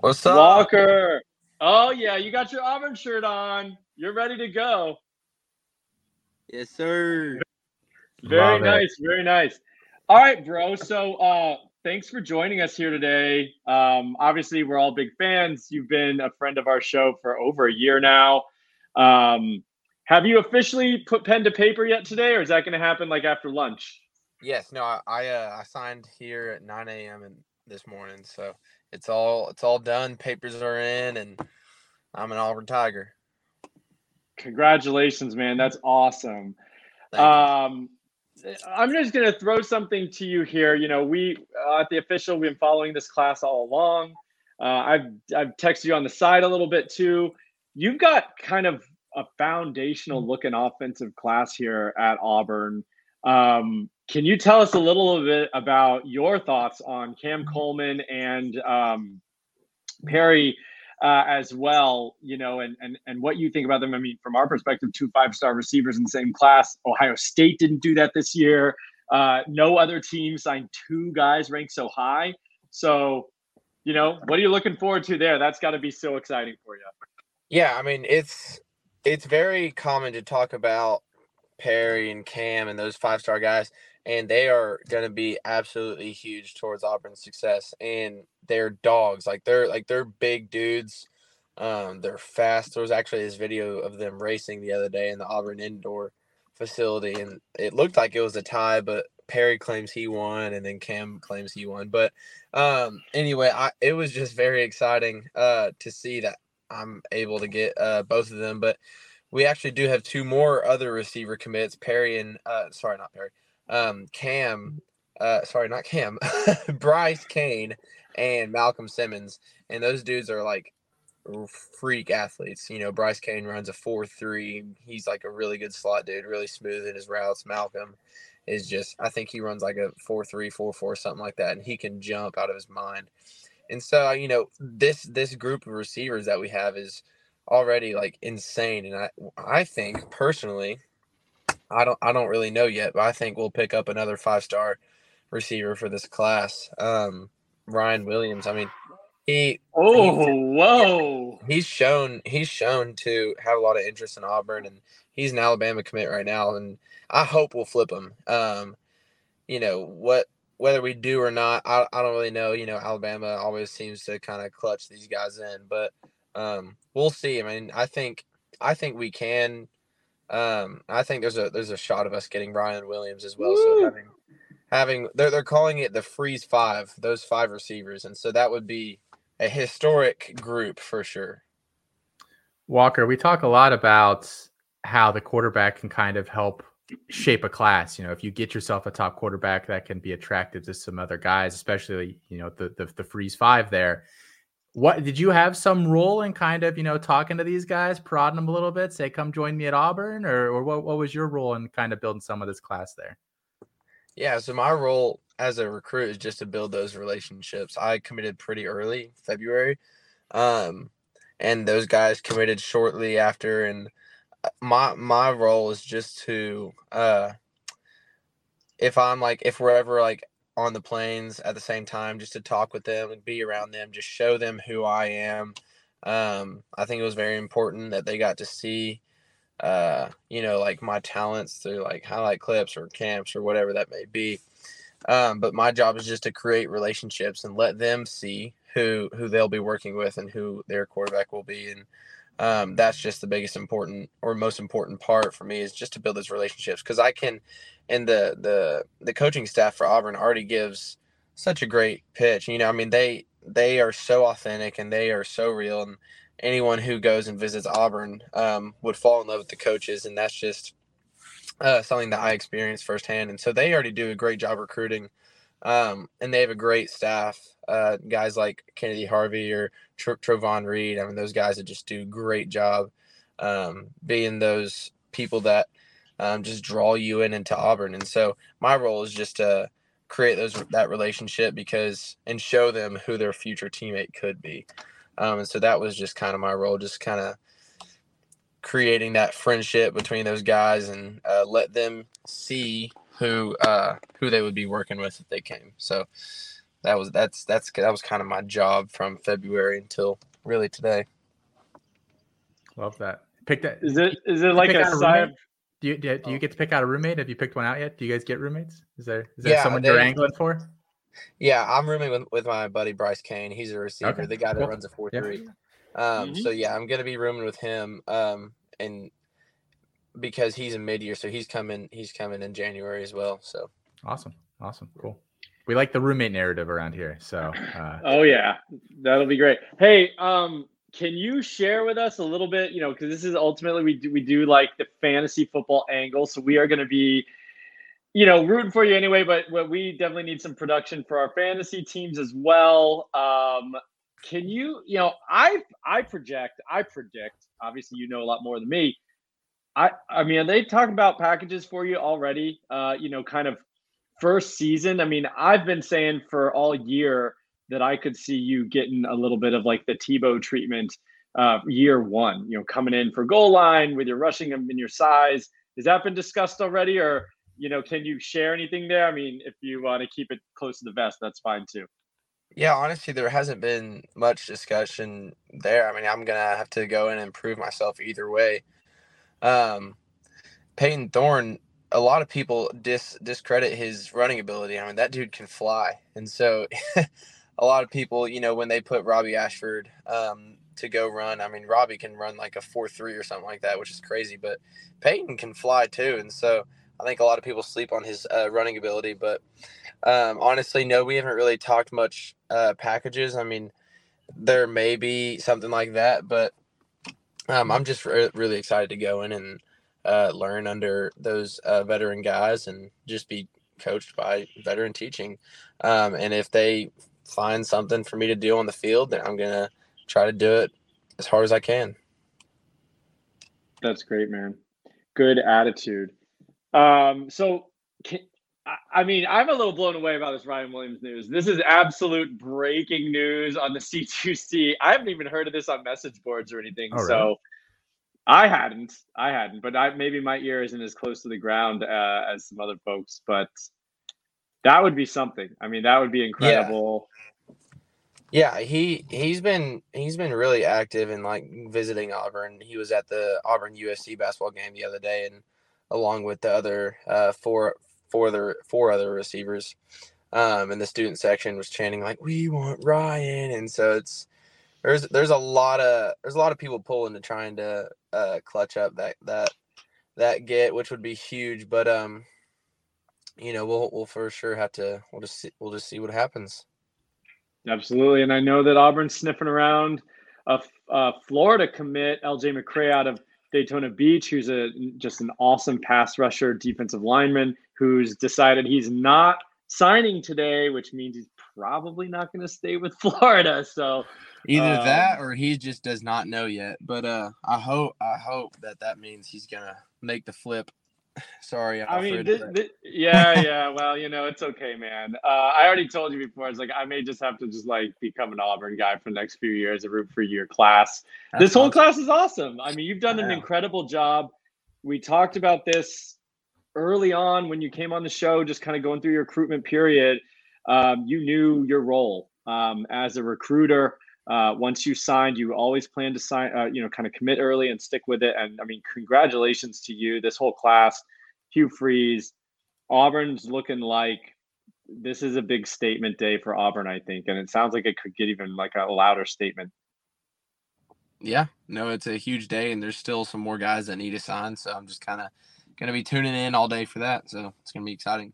What's up, Walker? Oh yeah, you got your Auburn shirt on. You're ready to go. Yes, sir. Very Love nice. It. Very nice. All right, bro. So, uh, thanks for joining us here today. Um, obviously, we're all big fans. You've been a friend of our show for over a year now. Um, have you officially put pen to paper yet today, or is that going to happen like after lunch? Yes, no, I I, uh, I signed here at 9 a.m. and this morning, so it's all it's all done. Papers are in, and I'm an Auburn Tiger. Congratulations, man! That's awesome. Um, I'm just going to throw something to you here. You know, we uh, at the official, we've been following this class all along. Uh, I've I've texted you on the side a little bit too. You've got kind of a foundational mm. looking offensive class here at Auburn. Um, can you tell us a little bit about your thoughts on Cam mm-hmm. Coleman and um, Perry uh, as well? You know, and and and what you think about them? I mean, from our perspective, two five star receivers in the same class. Ohio State didn't do that this year. Uh, no other team signed two guys ranked so high. So, you know, what are you looking forward to there? That's got to be so exciting for you. Yeah, I mean, it's it's very common to talk about Perry and Cam and those five star guys, and they are going to be absolutely huge towards Auburn's success. And they're dogs, like they're like they're big dudes. Um, they're fast. There was actually this video of them racing the other day in the Auburn indoor facility, and it looked like it was a tie, but Perry claims he won, and then Cam claims he won. But um, anyway, I, it was just very exciting uh, to see that I'm able to get uh, both of them. But we actually do have two more other receiver commits, Perry and uh, sorry, not Perry, um, Cam. Uh, sorry, not Cam, Bryce Cain and Malcolm Simmons, and those dudes are like freak athletes. You know, Bryce Cain runs a four three. He's like a really good slot dude, really smooth in his routes. Malcolm is just, I think he runs like a four three, four four, something like that, and he can jump out of his mind. And so, you know, this this group of receivers that we have is already like insane. And I I think personally I don't I don't really know yet, but I think we'll pick up another five star receiver for this class. Um, Ryan Williams. I mean, he Oh, he's- whoa. he's shown he's shown to have a lot of interest in Auburn, and he's an Alabama commit right now, and I hope we'll flip him. Um, you know what whether we do or not, I, I don't really know. You know, Alabama always seems to kind of clutch these guys in, but um, we'll see. I mean, I think I think we can. Um, I think there's a there's a shot of us getting Ryan Williams as well. So having having they're they're calling it the freeze five, those five receivers, and so that would be a historic group for sure. Walker, we talk a lot about how the quarterback can kind of help shape a class. You know, if you get yourself a top quarterback, that can be attractive to some other guys, especially you know the the, the freeze five there. What did you have some role in kind of you know talking to these guys, prodding them a little bit, say come join me at Auburn, or or what what was your role in kind of building some of this class there? Yeah, so my role as a recruit is just to build those relationships. I committed pretty early, February. Um, and those guys committed shortly after and my my role is just to uh if I'm like if we're ever like on the planes at the same time just to talk with them and be around them, just show them who I am. Um, I think it was very important that they got to see uh, you know, like my talents through like highlight clips or camps or whatever that may be. Um, but my job is just to create relationships and let them see who who they'll be working with and who their quarterback will be. And um, that's just the biggest important or most important part for me is just to build those relationships because I can, and the the the coaching staff for Auburn already gives such a great pitch. You know, I mean they they are so authentic and they are so real and anyone who goes and visits Auburn um, would fall in love with the coaches, and that's just uh, something that I experienced firsthand. And so they already do a great job recruiting, um, and they have a great staff. Uh, guys like Kennedy Harvey or Tr- Trovon Reed. I mean, those guys that just do a great job um, being those people that um, just draw you in into Auburn. And so my role is just to create those that relationship because and show them who their future teammate could be. Um, and so that was just kind of my role, just kind of creating that friendship between those guys and uh, let them see who uh, who they would be working with if they came. So that was that's that's that was kind of my job from February until really today. Love that. Pick that. Is it is it like a a side? roommate? Do you do, do you get to pick out a roommate? Have you picked one out yet? Do you guys get roommates? Is there is there Yeah, someone you're angling for? Yeah, I'm rooming with, with my buddy Bryce Cain. He's a receiver, Okay, the guy that cool. runs a four Yeah. three. Um, Mhm. so yeah, I'm gonna be rooming with him. Um, and because he's a mid year, so he's coming he's coming in January as well. So Awesome, awesome, cool. We like the roommate narrative around here. So uh, Oh yeah, that'll be great. Hey, um, can you share with us a little bit? You know, because this is ultimately we do we do like the fantasy football angle, so we are going to be, you know, rooting for you anyway. But but we definitely need some production for our fantasy teams as well. Um, can you, you know, I I project, I predict. Obviously, you know a lot more than me. I I mean, they talking about packages for you already? Uh, you know, kind of first season. I mean, I've been saying for all year that I could see you getting a little bit of like the Tebow treatment uh, year one, you know, coming in for goal line with your rushing and your size. Has that been discussed already? Or, you know, can you share anything there? I mean, if you want to keep it close to the vest, that's fine too. Yeah, honestly, there hasn't been much discussion there. I mean, I'm gonna have to go in and prove myself either way. Um, Payton Thorne, a lot of people dis discredit his running ability. I mean, that dude can fly, and so a lot of people, you know, when they put Robbie Ashford um, to go run, I mean, Robbie can run like a four three or something like that, which is crazy. But Peyton can fly too, and so I think a lot of people sleep on his uh, running ability, but. Um, honestly, no, we haven't really talked much uh, packages. I mean, there may be something like that, but um, I'm just re- really excited to go in and uh, learn under those uh, veteran guys and just be coached by veteran teaching. Um, and if they find something for me to do on the field, then I'm gonna try to do it as hard as I can. That's great, man. Good attitude. Um, so, can, I- mean, I'm a little blown away about this Ryan Williams news. This is absolute breaking news on the C2C. I haven't even heard of this on message boards or anything. Oh? So, I hadn't, I hadn't, but I maybe my ear isn't as close to the ground uh, as some other folks, but that would be something. I mean, that would be incredible. Yeah, he he's been he's been really active in like visiting Auburn. He was at the Auburn USC basketball game the other day, and along with the other uh, four four other four other receivers, um, and the student section was chanting like "We want Ryan," and so it's there's there's a lot of there's a lot of people pulling to trying to uh, clutch up that that that get, which would be huge. But um, you know, we'll we'll for sure have to we'll just see, we'll just see what happens. Absolutely, and I know that Auburn's sniffing around a, a Florida commit, LJ McCray out of Daytona Beach, who's a just an awesome pass rusher, defensive lineman, who's decided he's not signing today, which means he's probably not going to stay with Florida. So either um, that or he just does not know yet. But uh, I hope I hope that that means he's gonna make the flip Sorry, I mean, Alfred, thi- but- thi- yeah, yeah. Well, you know, it's okay, man. Uh, I already told you before. It's like I may just have to just like become an Auburn guy for the next few years and root for your class. That's this whole awesome. class is awesome. I mean, you've done an incredible job. We talked about this early on when you came on the show, just kind of going through your recruitment period. Um, you knew your role um, as a recruiter. Uh, once you signed, you always plan to sign, uh, you know, kind of commit early and stick with it. And I mean, congratulations to you, this whole class, Hugh Freeze. Auburn's looking like this is a big statement day for Auburn, I think. And it sounds like it could get even like a louder statement. Yeah, no, it's a huge day, and there's still some more guys that need to sign. So I'm just kind of going to be tuning in all day for that. So it's going to be exciting.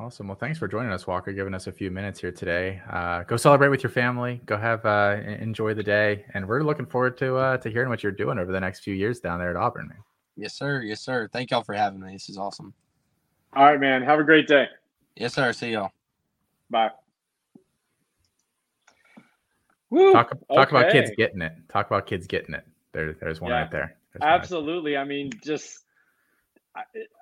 Awesome. Well, thanks for joining us, Walker, giving us a few minutes here today. Uh, go celebrate with your family. Go have uh, en- enjoy the day, and we're looking forward to uh, to hearing what you're doing over the next few years down there at Auburn. Man. Yes, sir. Yes, sir. Thank y'all for having me. This is awesome. All right, man. Have a great day. Yes, sir. See y'all. Bye. Woo, Talk talk about kids getting it. Talk about kids getting it. There, there's one Yeah. right there. There's one right Absolutely. I mean, just I-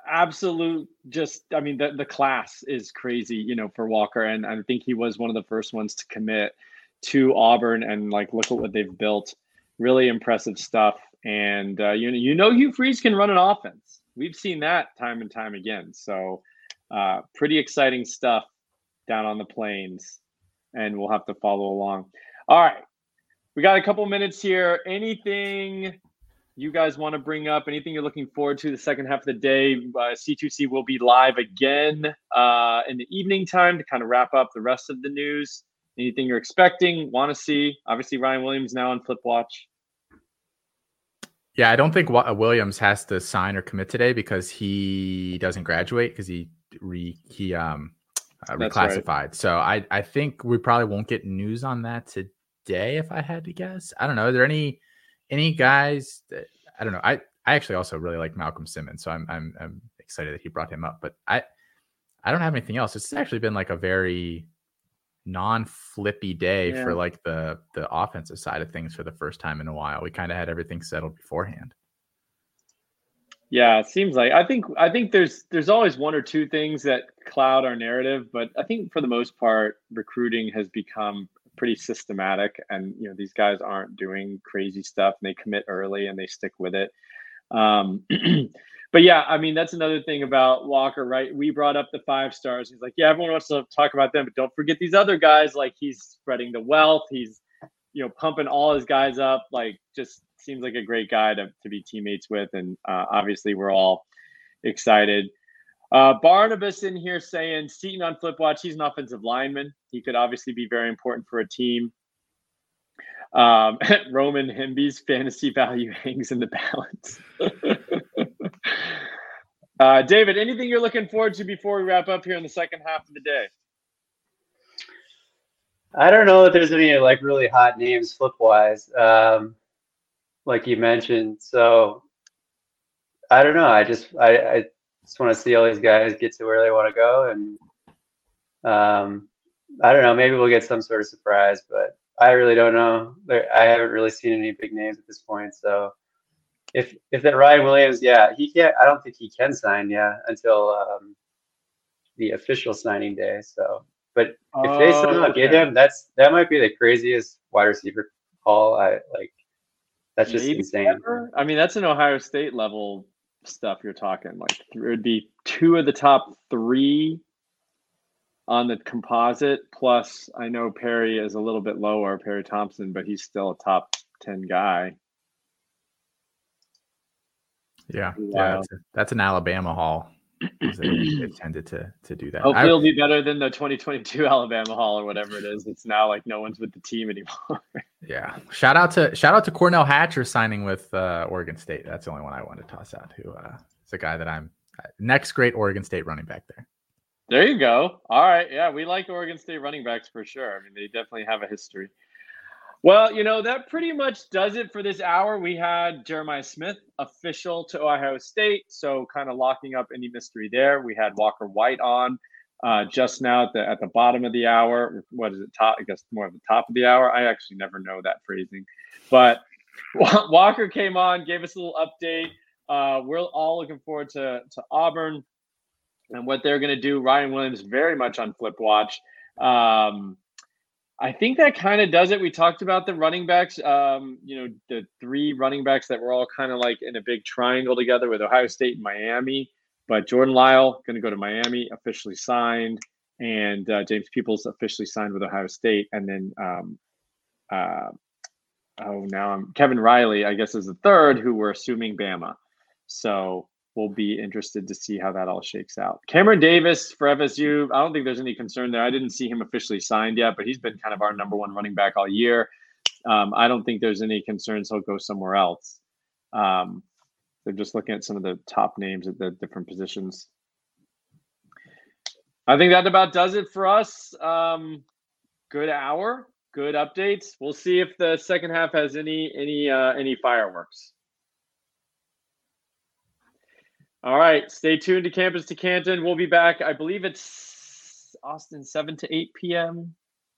absolute. Just I mean, the the class is crazy. You know, for Walker, and I think he was one of the first ones to commit to Auburn, and like look at what they've built. Really impressive stuff. And uh, you know, you know, Hugh Freeze can run an offense. We've seen that time and time again. So, uh, pretty exciting stuff down on the plains, and we'll have to follow along. All right, we got a couple minutes here. Anything you guys want to bring up? Anything you're looking forward to the second half of the day? Uh, C2C will be live again uh, in the evening time to kind of wrap up the rest of the news. Anything you're expecting, want to see? Obviously, Ryan Williams now on Flip Watch. Yeah, I don't think Williams has to sign or commit today because he doesn't graduate because he re he um uh, That's right. reclassified. So I I think we probably won't get news on that today if I had to guess. I don't know. Are there any any guys that I don't know. I I actually also really like Malcolm Simmons, so I'm I'm I'm excited that he brought him up. But I I don't have anything else. It's actually been like a very non-flippy day Yeah. for like the the offensive side of things for the first time in a while. We kind of had everything settled beforehand. Yeah, it seems like I think I think there's there's always one or two things that cloud our narrative, but I think for the most part, recruiting has become pretty systematic, and you know these guys aren't doing crazy stuff. And they commit early and they stick with it. Um, but yeah, I mean that's another thing about Walker, right? We brought up the five stars. He's like, yeah, everyone wants to talk about them, but don't forget these other guys. Like he's spreading the wealth. He's you know pumping all his guys up. Like just seems like a great guy to, to be teammates with, and uh, obviously we're all excited. Uh, Barnabas in here saying Seaton on flip watch. He's an offensive lineman. He could obviously be very important for a team. Um, Roman Hemby's fantasy value hangs in the balance. uh, David, anything you're looking forward to before we wrap up here in the second half of the day? I don't know if there's any like really hot names flip wise, um, like you mentioned. So I don't know. I just I, I just want to see all these guys get to where they want to go, and um, I don't know. Maybe we'll get some sort of surprise, but I really don't know. I haven't really seen any big names at this point. So if if that Ryan Williams, yeah, he can't. I don't think he can sign, yeah, until um, the official signing day. So, but if they somehow get Okay. him, that's that might be the craziest wide receiver call I like That's just Maybe insane. ever? I mean, that's an Ohio State level stuff you're talking. Like it would be two of the top three on the composite. Plus, I know Perry is a little bit lower, Perry Thompson, but he's still a top ten guy. Yeah, yeah, uh, that's, a- that's an Alabama haul. they tended to to do that. Hopefully, I- it'll be better than the 2022 Alabama haul or whatever it is. It's now like no one's with the team anymore. yeah, shout out to shout out to Cornell Hatcher signing with uh, Oregon State. That's the only one I wanted to toss out. Who uh, is a guy that I'm uh, next great Oregon State running back there. There you go. All right. Yeah, we like Oregon State running backs for sure. I mean, they definitely have a history. Well, you know, that pretty much does it for this hour. We had Jeremiah Smith official to Ohio State, so kind of locking up any mystery there. We had Walker White on uh, just now at the at the bottom of the hour. What is it? Top? I guess more of the top of the hour. I actually never know that phrasing, but Walker came on, gave us a little update. Uh, we're all looking forward to to Auburn and what they're going to do. Ryan Williams very much on flip watch. Um, I think that kind of does it. We talked about the running backs. Um, you know, the three running backs that were all kind of like in a big triangle together with Ohio State and Miami. But Jordan Lyle going to go to Miami, officially signed, and uh, James Peoples officially signed with Ohio State, and then um, uh, oh now I'm Kevin Riley, I guess is the third, who we're assuming Bama. So we'll be interested to see how that all shakes out. Cameron Davis for FSU, I don't think there's any concern there. I didn't see him officially signed yet, but he's been kind of our number one running back all year. Um, I don't think there's any concerns he'll go somewhere else. Um, they're just looking at some of the top names at the different positions. I think that about does it for us. Um, good hour, good updates. We'll see if the second half has any any uh, any fireworks. All right, stay tuned to Campus to Canton. We'll be back. I believe it's Austin, seven to eight p.m.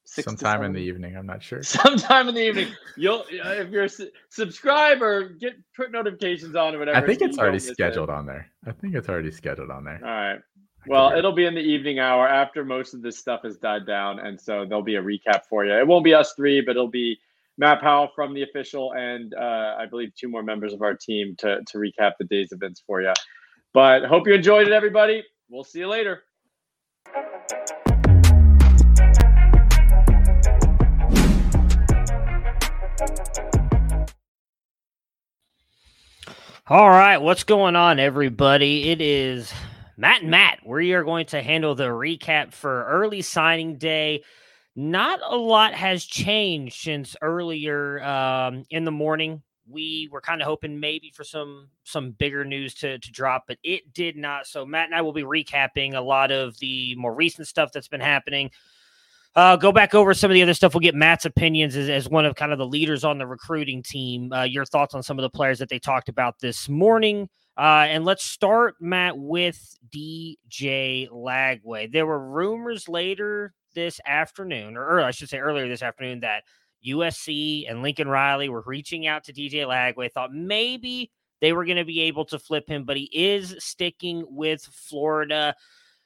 six Sometime in the evening, I'm not sure. Sometime in the evening, you'll uh, if you're su- subscribe or get put notifications on or whatever. I think so it's already don't it. scheduled on there. I think it's already scheduled on there. All right. I Well, it'll be in the evening hour after most of this stuff has died down, and so there'll be a recap for you. It won't be us three, but it'll be Matt Powell from the official, and uh, I believe two more members of our team to to recap the day's events for you. But hope you enjoyed it, everybody. We'll see you later. All right, what's going on, everybody? It is Matt and Matt. We are going to handle the recap for early signing day. Not a lot has changed since earlier um, in the morning. We were kind of hoping maybe for some some bigger news to to drop, but it did not. So Matt and I will be recapping a lot of the more recent stuff that's been happening. Uh, go back over some of the other stuff. We'll get Matt's opinions as, as one of kind of the leaders on the recruiting team. Uh, your thoughts on some of the players that they talked about this morning. Uh, and let's start, Matt, with DJ Lagway. There were rumors later this afternoon, or, or I should say earlier this afternoon, that USC and Lincoln Riley were reaching out to DJ Lagway. Thought maybe they were going to be able to flip him, but he is sticking with Florida.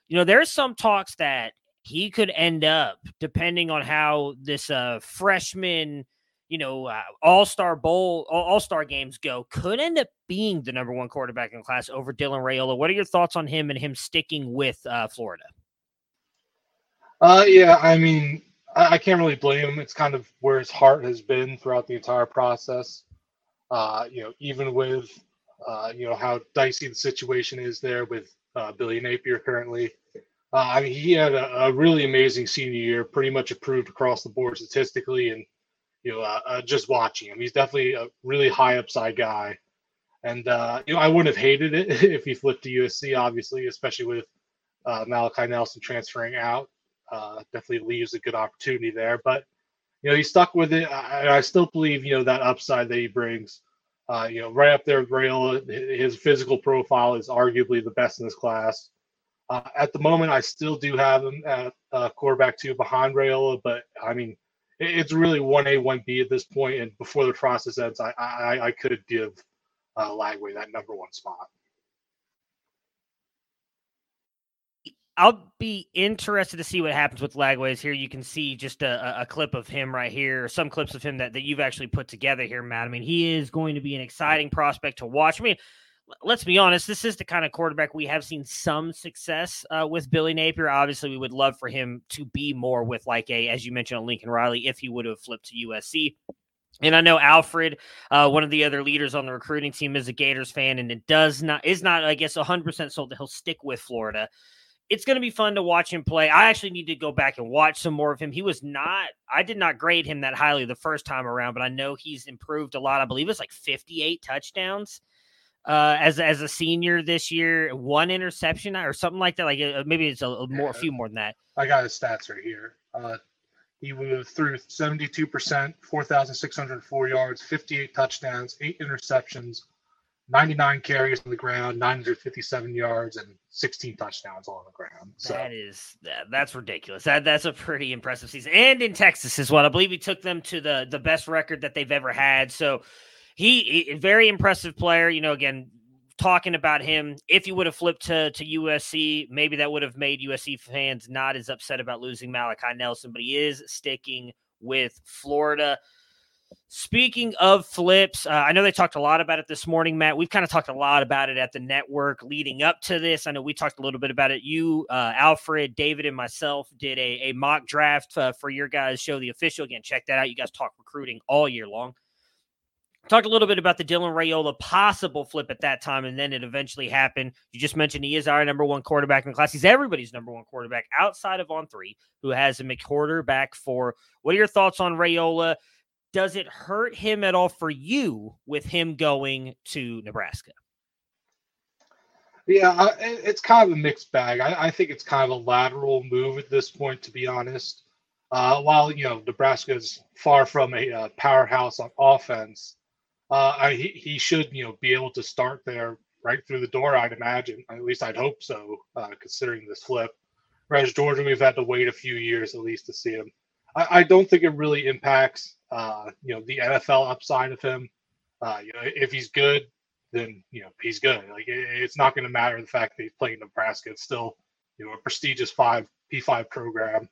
You know, there's some talks that he could end up, depending on how this uh, freshman, you know, uh, All Star Bowl, All Star games go, could end up being the number one quarterback in class over Dylan Raiola. What are your thoughts on him and him sticking with uh, Florida? Uh, yeah, I mean, I, I can't really blame him. It's kind of where his heart has been throughout the entire process. Uh, you know, even with, uh, you know, how dicey the situation is there with uh, Billy Napier currently. Uh, he had a, a really amazing senior year, pretty much approved across the board statistically, and you know, uh, uh, just watching him, he's definitely a really high upside guy. And uh, you know, I wouldn't have hated it if he flipped to USC, obviously, especially with uh, Malachi Nelson transferring out. Uh, definitely leaves a good opportunity there, but you know, he stuck with it. I, I still believe you know that upside that he brings. You know, right up there with his physical profile is arguably the best in this class. Uh, at the moment, I still do have him at uh, quarterback two behind Raiola, but I mean, it, it's really one A, one B at this point. And before the process ends, I I, I could have give uh, Lagway that number one spot. I'll be interested to see what happens with Lagways here. You can see just a, a, clip of him right here, some clips of him that, that you've actually put together here, Matt. I mean, he is going to be an exciting prospect to watch. I mean, let's be honest, this is the kind of quarterback we have seen some success uh, with Billy Napier. Obviously, we would love for him to be more with like a, as you mentioned, Lincoln Riley, if he would have flipped to USC. And I know Alfred, uh, one of the other leaders on the recruiting team, is a Gators fan, and it does not is not, I guess, 100 percent sold that he'll stick with Florida. It's going to be fun to watch him play. I actually need to go back and watch some more of him. He was not, I did not grade him that highly the first time around, but I know he's improved a lot. I believe it's like 58 touchdowns uh, as as a senior this year, one interception or something like that. Like uh, maybe it's a, a more, yeah. a few more than that. I got his stats right here. Uh, he threw 72%, 4,604 yards, 58 touchdowns, eight interceptions, 99 carries on the ground, 957 yards, and 16 touchdowns on the ground. So. That is that, that's ridiculous. That that's a pretty impressive season. And in Texas as well. I believe he took them to the the best record that they've ever had. So he, he very impressive player. You know, again, talking about him. If he would have flipped to, to USC, maybe that would have made USC fans not as upset about losing Malachi Nelson, but he is sticking with Florida. Speaking of flips, uh, I know they talked a lot about it this morning, Matt. We've kind of talked a lot about it at the network leading up to this. I know we talked a little bit about it. You, uh, Alfred, David, and myself did a, a mock draft uh, for your guys' show, The Official. Again, check that out. You guys talk recruiting all year long. Talked a little bit about the Dylan Raiola possible flip at that time, and then it eventually happened. You just mentioned he is our number one quarterback in the class. He's everybody's number one quarterback outside of On3, who has a McQuarter for. What are your thoughts on Raiola? Does it hurt him at all for you with him going to Nebraska? Yeah, it's kind of a mixed bag. I, I think it's kind of a lateral move at this point, to be honest. Uh, while you know Nebraska is far from a uh, powerhouse on offense, uh, I, he, should you know be able to start there right through the door. I'd imagine. At least I'd hope so, uh, considering this flip. Whereas Georgia, we've had to wait a few years at least to see him. I, I don't think it really impacts uh, you know the NFL upside of him. Uh, you know, if he's good, then you know he's good. Like it, it's not going to matter the fact that he's playing Nebraska. It's still you know a prestigious five P five program.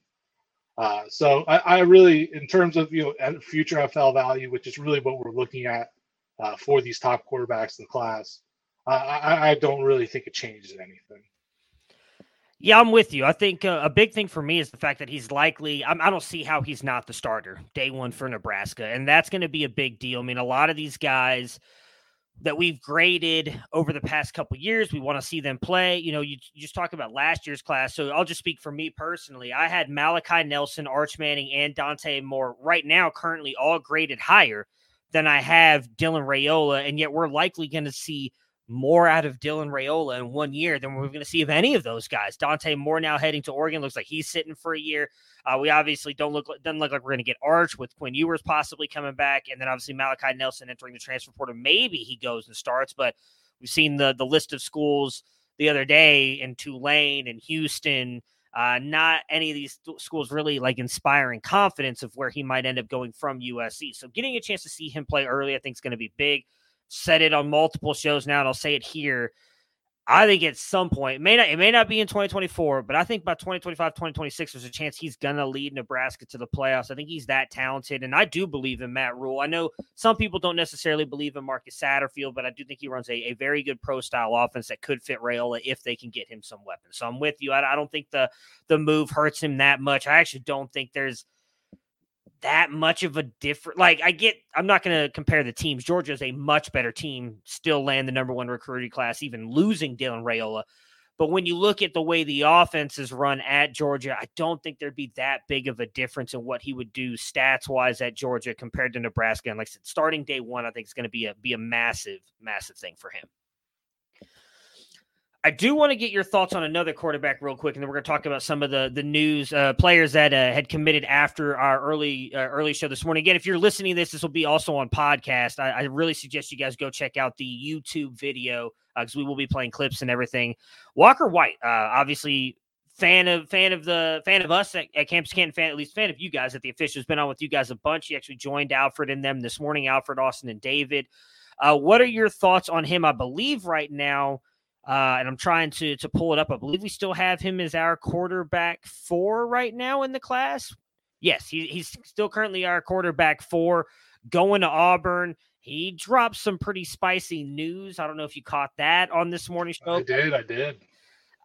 Uh, so I, I, really, in terms of you know future NFL value, which is really what we're looking at uh, for these top quarterbacks in the class. I, I, don't really think it changes anything. Yeah, I'm with you. I think uh, a big thing for me is the fact that he's likely. I'm, I do not see how he's not the starter day one for Nebraska, and that's going to be a big deal. I mean, a lot of these guys that we've graded over the past couple years, we want to see them play. You know, you, you, just talk about last year's class. So I'll just speak for me personally. I had Malachi Nelson, Arch Manning, and Dante Moore right now currently all graded higher than I have Dylan Raiola. and yet we're likely going to see more out of Dylan Raiola in one year than we're going to see of any of those guys. Dante Moore now heading to Oregon looks like he's sitting for a year. Uh, we obviously don't look doesn't look like we're going to get Arch with Quinn Ewers possibly coming back, and then obviously Malachi Nelson entering the transfer portal. Maybe he goes and starts, but we've seen the the list of schools the other day in Tulane and Houston. Uh, not any of these schools really like inspiring confidence of where he might end up going from USC. So getting a chance to see him play early, I think is going to be big. Said it on multiple shows now, and I'll say it here. I think at some point, it may not it may not be in 2024, but I think by 2025, 2026, there's a chance he's gonna lead Nebraska to the playoffs. I think he's that talented, and I do believe in Matt Rhule. I know some people don't necessarily believe in Marcus Satterfield, but I do think he runs a, a very good pro style offense that could fit Raiola if they can get him some weapons. So I'm with you. I, I don't think the the move hurts him that much. I actually don't think there's that much of a different like I get I'm not going to compare the teams. Georgia is a much better team, still land the number one recruiting class, even losing Dylan Raiola. But when you look at the way the offense is run at Georgia, I don't think there'd be that big of a difference in what he would do stats wise at Georgia compared to Nebraska. And like I said, starting day one, I think it's going to be a be a massive, massive thing for him. I do want to get your thoughts on another quarterback real quick, and then we're going to talk about some of the the news uh, players that uh, had committed after our early uh, early show this morning. Again, if you're listening to this, this will be also on podcast. I, I really suggest you guys go check out the YouTube video because uh, we will be playing clips and everything. Walker White, uh, obviously fan of fan of the fan of us at, at Campus Canton, fan at least fan of you guys at the official has Been on with you guys a bunch. He actually joined Alfred in them this morning. Alfred, Austin, and David. Uh, what are your thoughts on him? I believe right now Uh, and I'm trying to to pull it up. I believe we still have him as our quarterback four right now in the class. Yes, he, he's still currently our quarterback four, going to Auburn. He dropped some pretty spicy news. I don't know if you caught that on this morning's show. I did. I did.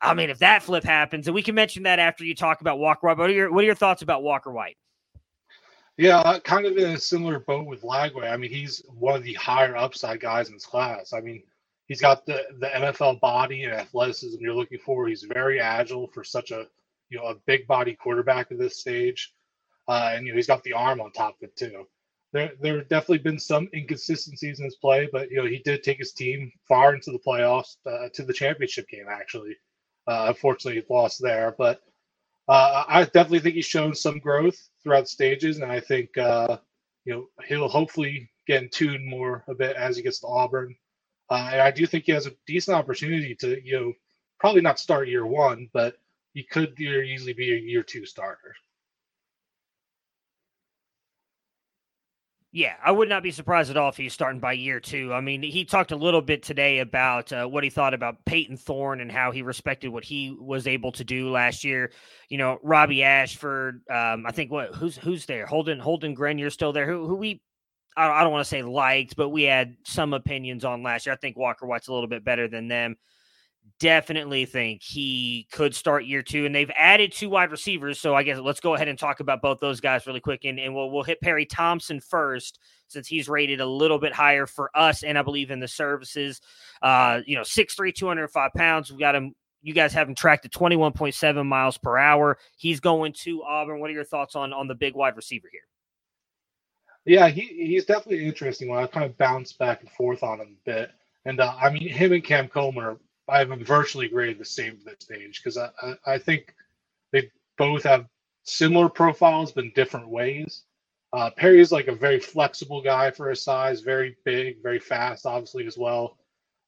I mean, if that flip happens, and we can mention that after you talk about Walker White. What are your What are your thoughts about Walker White? Yeah, uh, kind of in a similar boat with Lagway. I mean, he's one of the higher upside guys in his class. I mean, he's got the the NFL body and athleticism you're looking for. He's very agile for such a you know a big body quarterback at this stage, uh, and you know he's got the arm on top of it too. There there have definitely been some inconsistencies in his play, but you know he did take his team far into the playoffs uh, to the championship game actually. Uh, unfortunately, he lost there, but uh, I definitely think he's shown some growth throughout stages, and I think uh, you know he'll hopefully get in tune more a bit as he gets to Auburn. Uh, and I do think he has a decent opportunity to you know probably not start year one, but he could easily be a year two starter. Yeah, I would not be surprised at all if he's starting by year two. I mean, he talked a little bit today about uh, what he thought about Payton Thorne and how he respected what he was able to do last year. You know, Robbie Ashford. Um, I think what who's who's there? Holden Holden Geriner still there. Who who we I, don't want to say liked, but we had some opinions on last year. I think Walker White's a little bit better than them definitely think he could start year two. And they've added two wide receivers. So I guess let's go ahead and talk about both those guys really quick. And, and we'll, we'll hit Perry Thompson first, since he's rated a little bit higher for us. And I believe in the services, uh, you know, 6'3, 205 pounds. We got him. You guys have him tracked at 21.7 miles per hour. He's going to Auburn. What are your thoughts on on the big wide receiver here? Yeah, he, he's definitely an interesting one. I kind of bounced back and forth on him a bit. And uh, I mean, him and Cam are I have virtually graded the same at this stage because I, I, I, think they both have similar profiles but in different ways. Uh, Perry is like a very flexible guy for his size, very big, very fast, obviously as well,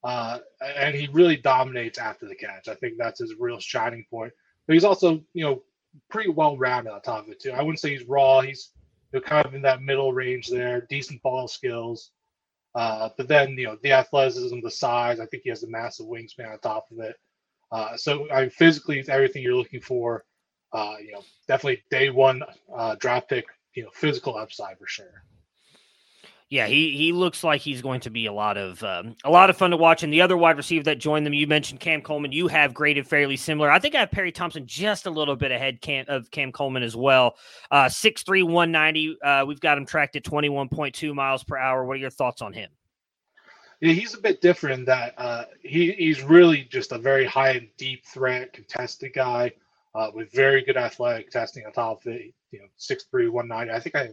uh, and he really dominates after the catch. I think that's his real shining point. But he's also, you know, pretty well rounded on top of it too. I wouldn't say he's raw. He's you know, kind of in that middle range there, decent ball skills. Uh, but then, you know, the athleticism, the size, I think he has a massive wingspan on top of it. Uh, so, I mean, physically, everything you're looking for. Uh, you know, definitely day one uh, draft pick. You know, physical upside for sure. Yeah, he he looks like he's going to be a lot of um, a lot of fun to watch. And the other wide receiver that joined them, you mentioned Cam Coleman. You have graded fairly similar. I think I have Perry Thompson just a little bit ahead Cam, of Cam Coleman as well. Uh, 6'3", 190. Uh, we've got him tracked at twenty one point two miles per hour. What are your thoughts on him? Yeah, he's a bit different. that uh, he he's really just a very high and deep threat, contested guy uh, with very good athletic testing on top of it. You know, 6'3", 190. I think I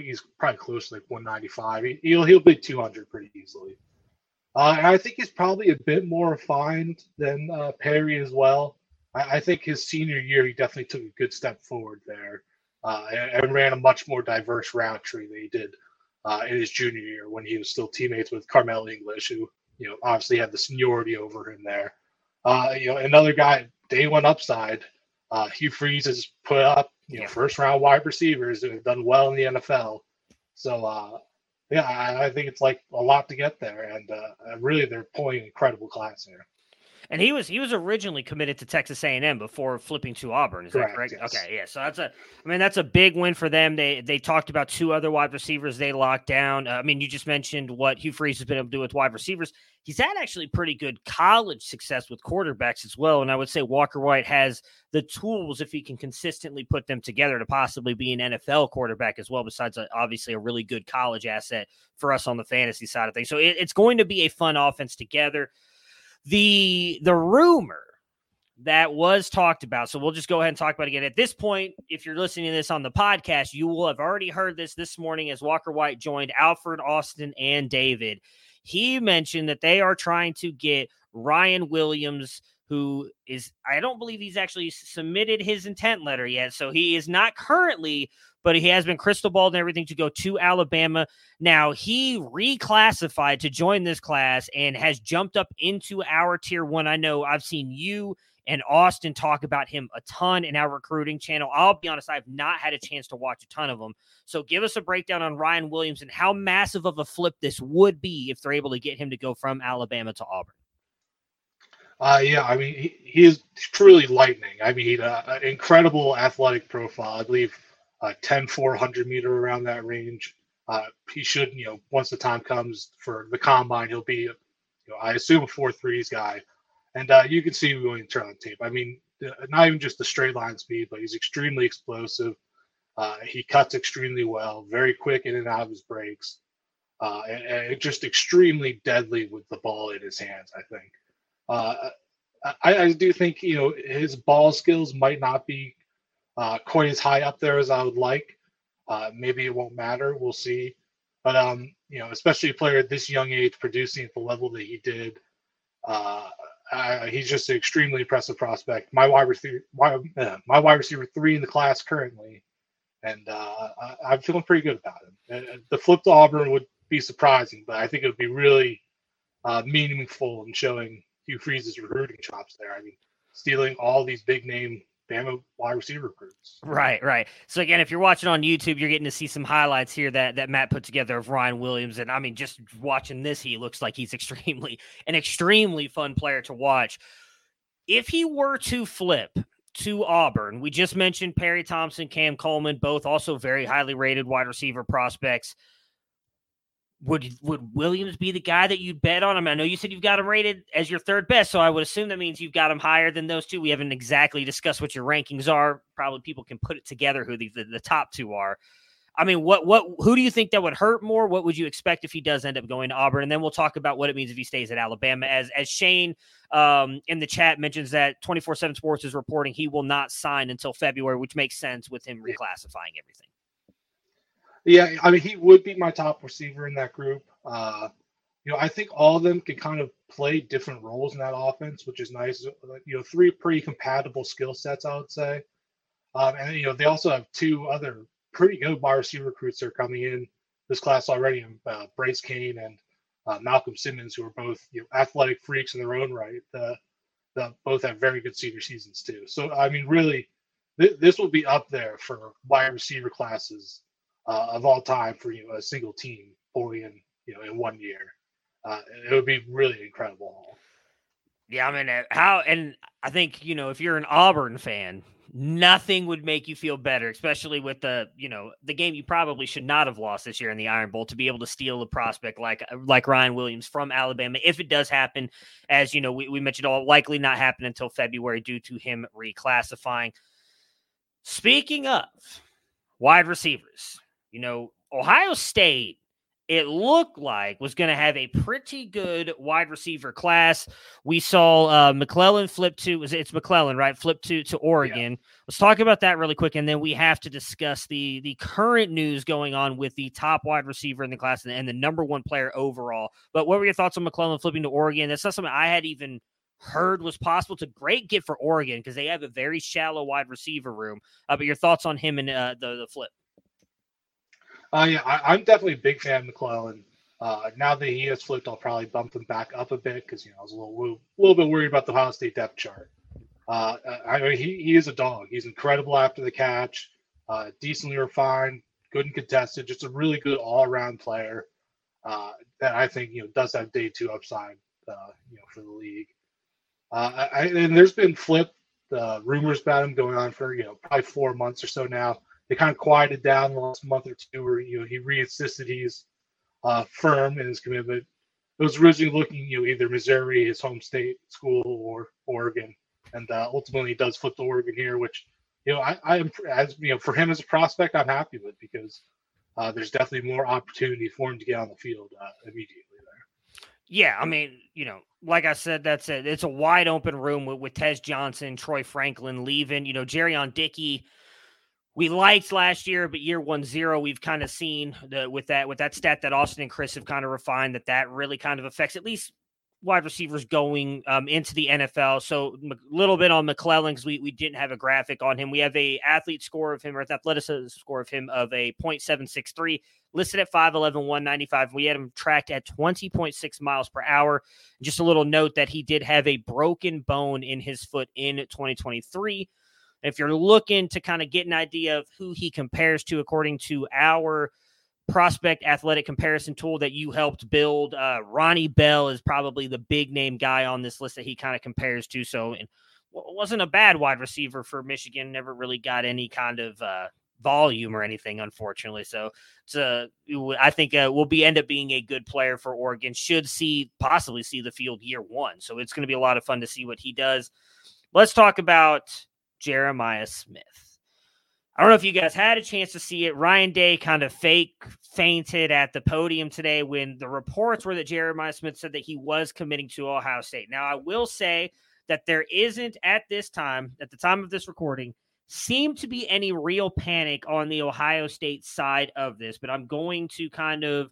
think he's probably close to like 195. He, will he'll be 200 pretty easily. Uh, I think he's probably a bit more refined than uh, Perry as well. I, I, think his senior year he definitely took a good step forward there uh, and, and, ran a much more diverse route tree than he did uh, in his junior year when he was still teammates with Karmello English, who you know obviously had the seniority over him there. Uh, you know, another guy, day one upside. Uh, Hugh Freeze has put up you know first round wide receivers who have done well in the NFL. So uh, yeah, I, I, think it's like a lot to get there, and uh, really they're pulling incredible class here. And he was he was originally committed to Texas A&M before flipping to Auburn. Is correct, that correct? Yes. Okay, yeah. So that's a I mean that's a big win for them. They they talked about two other wide receivers they locked down. Uh, I mean, you just mentioned what Hugh Freeze has been able to do with wide receivers. He's had actually pretty good college success with quarterbacks as well. And I would say Walker White has the tools if he can consistently put them together to possibly be an NFL quarterback as well. Besides, a, obviously, a really good college asset for us on the fantasy side of things. So it, it's going to be a fun offense together the the rumor that was talked about. So we'll just go ahead and talk about it again. At this point, if you're listening to this on the podcast, you will have already heard this this morning as Walker White joined Alfred Austin and David. He mentioned that they are trying to get Ryan Williams, who is, I don't believe he's actually submitted his intent letter yet. So he is not currently but he has been crystal balled and everything to go to Alabama. Now he reclassified to join this class and has jumped up into our tier one. I know I've seen you and Austin talk about him a ton in our recruiting channel. I'll be honest, I've not had a chance to watch a ton of them. So give us a breakdown on Ryan Williams and how massive of a flip this would be if they're able to get him to go from Alabama to Auburn. Uh, yeah, I mean, he, he is truly lightning. I mean, uh, an incredible athletic profile. I believe uh, 10, 400 meter around that range. Uh, he should, you know, once the time comes for the combine, he'll be, you know, I assume a four threes guy. And uh, you can see you turn on tape. I mean, not even just the straight line speed, but he's extremely explosive. Uh, he cuts extremely well, very quick in and out of his breaks, uh, and, and, just extremely deadly with the ball in his hands. I think. Uh, I, I, do think you know his ball skills might not be uh, quite as high up there as I would like. Uh, maybe it won't matter. We'll see. But um, you know, especially a player at this young age producing at the level that he did, uh, he's just an extremely impressive prospect. My wide receiver, my, uh, my wide receiver three in the class currently, and uh, I, am feeling pretty good about him. Uh, the flip to Auburn would be surprising, but I think it would be really uh, meaningful in showing Hugh Freeze's recruiting chops there. I mean, stealing all these big name Bama wide receiver recruits. Right, right. So again, if you're watching on YouTube, you're getting to see some highlights here that that Matt put together of Ryan Williams, and I mean, just watching this, he looks like he's extremely an extremely fun player to watch. If he were to flip to Auburn, we just mentioned Perry Thompson, Cam Coleman, both also very highly rated wide receiver prospects would would Williams be the guy that you'd bet on? him? I know you said you've got him rated as your third best, so I would assume that means you've got him higher than those two. We haven't exactly discussed what your rankings are. Probably people can put it together who the, the, the top two are. I mean, what what who do you think that would hurt more? What would you expect if he does end up going to Auburn? And then we'll talk about what it means if he stays at Alabama. As as Shane um, in the chat mentions that twenty four seven Sports is reporting he will not sign until February, which makes sense with him reclassifying everything. Yeah, I mean, he would be my top receiver in that group. Uh, you know, I think all of them can kind of play different roles in that offense, which is nice. You know, three pretty compatible skill sets, I would say. Um, and you know, they also have two other pretty good wide receiver recruits that are coming in this class already, uh, Bryce Cain and uh, Malcolm Simmons, who are both you know, athletic freaks in their own right. The, the both have very good senior seasons too. So I mean, really, th- this will be up there for wide receiver classes uh, of all time for you know, a single team fully in you know in one year. Uh, it would be really incredible. Yeah, I mean, how and I think you know if you're an Auburn fan, nothing would make you feel better, especially with the you know the game you probably should not have lost this year in the Iron Bowl to be able to steal a prospect like like Ryan Williams from Alabama if it does happen, as you know we, we mentioned, all likely not happen until February due to him reclassifying. Speaking of wide receivers, you know, Ohio State, it looked like was going to have a pretty good wide receiver class. We saw uh, McClellan flip to was it's McClellan right flip to to Oregon. Yeah. Let's talk about that really quick, and then we have to discuss the the current news going on with the top wide receiver in the class and, and the number one player overall. But what were your thoughts on McClellan flipping to Oregon? That's not something I had even heard was possible. It's a great get for Oregon because they have a very shallow wide receiver room. Uh, but your thoughts on him and uh, the the flip? Uh, yeah, I, am definitely a big fan of McClellan. Uh, now that he has flipped, I'll probably bump him back up a bit because you know I was a little, little bit worried about the Ohio State depth chart. Uh, I mean, he, he is a dog. He's incredible after the catch, uh, decently refined, good and contested, just a really good all around player uh, that I think you know does have day two upside, uh, you know, for the league. Uh, I, and there's been flip rumors about him going on for you know probably four months or so now they kind of quieted down the last month or two where you know he reinsisted he's uh, firm in his commitment. It was originally looking you know either Missouri, his home state school, or Oregon, and uh, ultimately he does flip to Oregon here, which you know I, I am as you know for him as a prospect I'm happy with because uh, there's definitely more opportunity for him to get on the field uh, immediately there. Yeah, I mean, you know, like I said, that's it. It's a wide open room with, with Tez Johnson, Troy Franklin leaving. You know, Jurrion Dickey we liked last year, but year one zero, we've kind of seen the, with that with that stat that Austin and Chris have kind of refined that that really kind of affects at least wide receivers going um, into the NFL. So a little bit on McClellan because we, we didn't have a graphic on him. We have a athlete score of him or athleticism score of him of a 0.763 listed at 5'11, 195. We had him tracked at 20.6 miles per hour. Just a little note that he did have a broken bone in his foot in 2023 if you're looking to kind of get an idea of who he compares to according to our prospect athletic comparison tool that you helped build. Uh, Ronnie Bell is probably the big name guy on this list that he kind of compares to. So, it wasn't a bad wide receiver for Michigan. Never really got any kind of uh, volume or anything, unfortunately. So it's a, I think uh, will be end up being a good player for Oregon. Should see possibly see the field year one. So it's going to be a lot of fun to see what he does. Let's talk about Jeremiah Smith. I don't know if you guys had a chance to see it. Ryan Day kind of fake fainted at the podium today when the reports were that Jeremiah Smith said that he was committing to Ohio State. Now, I will say that there isn't at this time, at the time of this recording, seem to be any real panic on the Ohio State side of this, but I'm going to kind of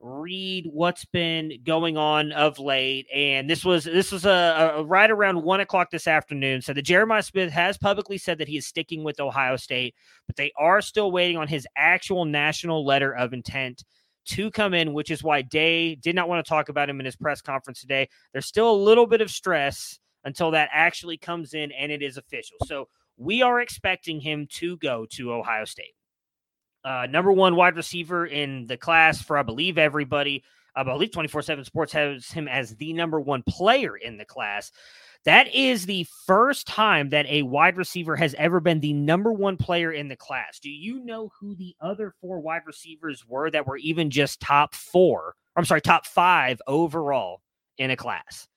read what's been going on of late. And this was this was a, a right around one o'clock this afternoon. So the Jeremiah Smith has publicly said that he is sticking with Ohio State, but they are still waiting on his actual national letter of intent to come in, which is why Day did not want to talk about him in his press conference today. There's still a little bit of stress until that actually comes in and it is official. So we are expecting him to go to Ohio State. Uh, number one wide receiver in the class for, I believe, everybody. I believe 24 7 Sports has him as the number one player in the class. That is the first time that a wide receiver has ever been the number one player in the class. Do you know who the other four wide receivers were that were even just top four? I'm sorry, top five overall in a class?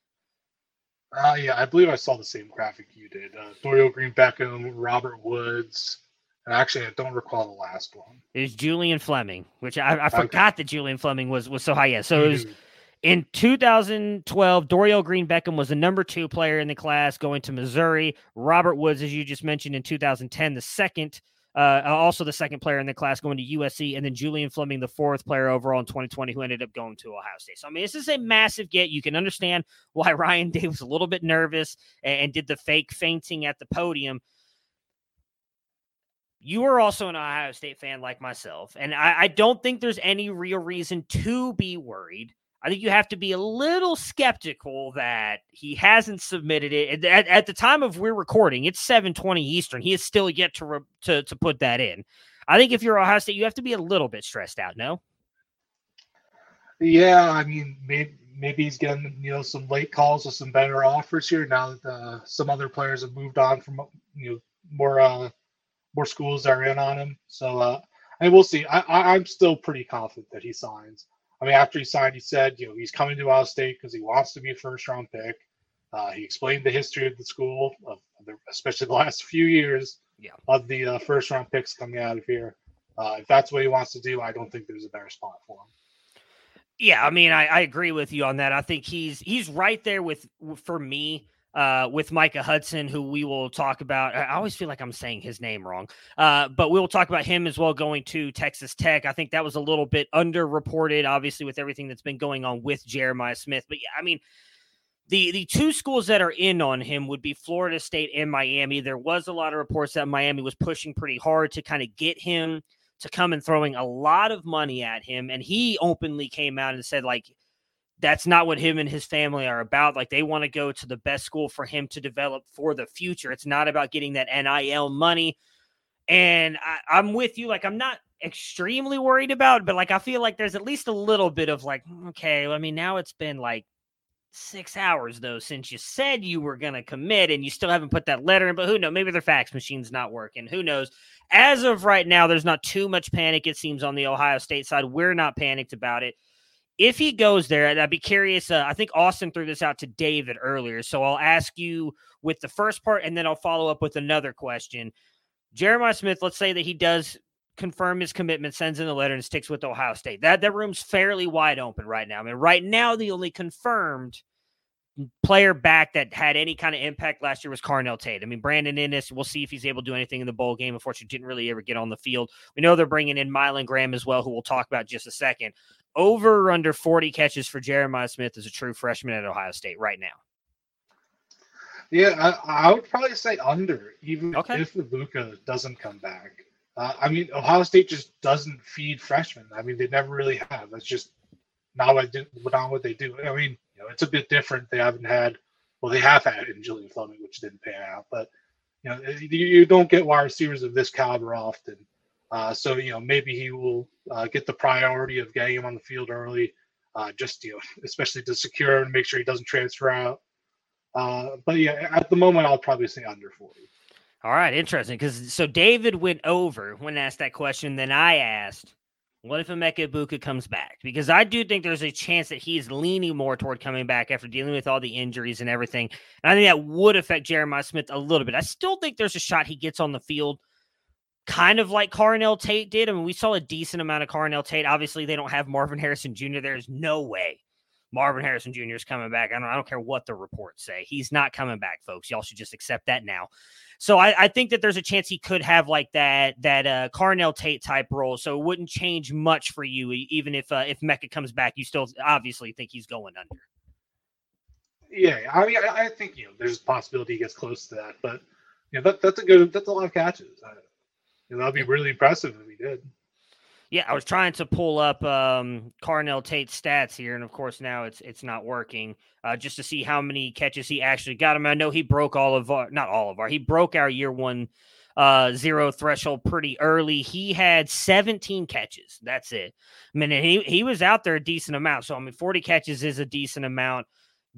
Uh, yeah, I believe I saw the same graphic you did. Uh, Dorial Green Beckham, Robert Woods. And actually, I don't recall the last one. It was Julian Fleming, which I, I forgot that Julian Fleming was was so high. Yeah, so it was in 2012. Dorial Green Beckham was the number two player in the class, going to Missouri. Robert Woods, as you just mentioned, in 2010, the second uh, also the second player in the class going to USC, and then Julian Fleming, the fourth player overall in 2020, who ended up going to Ohio State. So, I mean, this is a massive get. You can understand why Ryan Day was a little bit nervous and, and did the fake fainting at the podium. You are also an Ohio State fan like myself, and I, I don't think there's any real reason to be worried. I think you have to be a little skeptical that he hasn't submitted it. At, at the time of we're recording, it's 7:20 Eastern. He is still yet to, re, to to put that in. I think if you're Ohio State, you have to be a little bit stressed out. No. Yeah, I mean, maybe maybe he's getting you know some late calls with some better offers here now that uh, some other players have moved on from you know more uh, more schools are in on him. So uh, and we'll see. I, I I'm still pretty confident that he signs. I mean, after he signed, he said, you know, he's coming to Ohio State because he wants to be a first round pick. Uh, he explained the history of the school, of the, especially the last few years yeah. of the uh, first round picks coming out of here. Uh, if that's what he wants to do, I don't think there's a better spot for him. Yeah, I mean, I, I agree with you on that. I think he's he's right there with for me uh, with Micah Hudson, who we will talk about. I always feel like I'm saying his name wrong, uh, but we will talk about him as well going to Texas Tech. I think that was a little bit underreported, obviously, with everything that's been going on with Jeremiah Smith. But yeah, I mean, the the two schools that are in on him would be Florida State and Miami. There was a lot of reports that Miami was pushing pretty hard to kind of get him to come and throwing a lot of money at him, and he openly came out and said like that's not what him and his family are about. Like they want to go to the best school for him to develop for the future. It's not about getting that NIL money. And I, am with you. Like I'm not extremely worried about, but like I feel like there's at least a little bit of like, mm, okay, I mean, now it's been like six hours though since you said you were gonna commit and you still haven't put that letter in. But who knows? Maybe their fax machine's not working. Who knows? As of right now, there's not too much panic, it seems, on the Ohio State side. We're not panicked about it if he goes there, and I'd be curious. Uh, I think Austin threw this out to David earlier. So I'll ask you with the first part and then I'll follow up with another question. Jeremiah Smith, let's say that he does confirm his commitment, sends in the letter, and sticks with Ohio State. That that room's fairly wide open right now. I mean, right now the only confirmed player back that had any kind of impact last year was Carnell Tate. I mean, Brandon Inniss, we'll see if he's able to do anything in the bowl game. Unfortunately, didn't really ever get on the field. We know they're bringing in Mylan Graham as well, who we'll talk about just a second. Over under 40 catches for Jeremiah Smith as a true freshman at Ohio State right now. Yeah, I, I would probably say under, even okay. if Luka doesn't come back. Uh, I mean, Ohio State just doesn't feed freshmen. I mean, they never really have. That's just not what, not what they do. I mean, you know, it's a bit different. They haven't had, well, they have had in Julian Fleming, which didn't pan out, but you know, you, don't get wide receivers of this caliber often. Uh, so you know maybe he will uh, get the priority of getting him on the field early, uh, just you know especially to secure and make sure he doesn't transfer out. Uh, but yeah, at the moment I'll probably say under forty. All right, interesting. Because so David went over when asked that question. Then I asked, "What if Emeka Egbuka comes back?" Because I do think there's a chance that he's leaning more toward coming back after dealing with all the injuries and everything. And I think that would affect Jeremiah Smith a little bit. I still think there's a shot he gets on the field kind of like Carnell Tate did. I mean, we saw a decent amount of Carnell Tate. Obviously, they don't have Marvin Harrison Jr. There's no way Marvin Harrison Jr. is coming back. I don't, I don't care what the reports say. He's not coming back, folks. Y'all should just accept that now. So I, I think that there's a chance he could have like that that uh, Carnell Tate type role. So it wouldn't change much for you, even if uh, if Mecca comes back. You still obviously think he's going under. Yeah, I mean, I, I think you know there's a possibility he gets close to that, but you know that that's a good that's a lot of catches. I, you know, that'd be really impressive if he did. Yeah, I was trying to pull up um, Carnell Tate's stats here, and of course now it's it's not working. Uh, just to see how many catches he actually got. I I know he broke all of our, not all of our, he broke our year one uh, zero threshold pretty early. He had 17 catches. That's it. I mean, he he was out there a decent amount. So I mean, 40 catches is a decent amount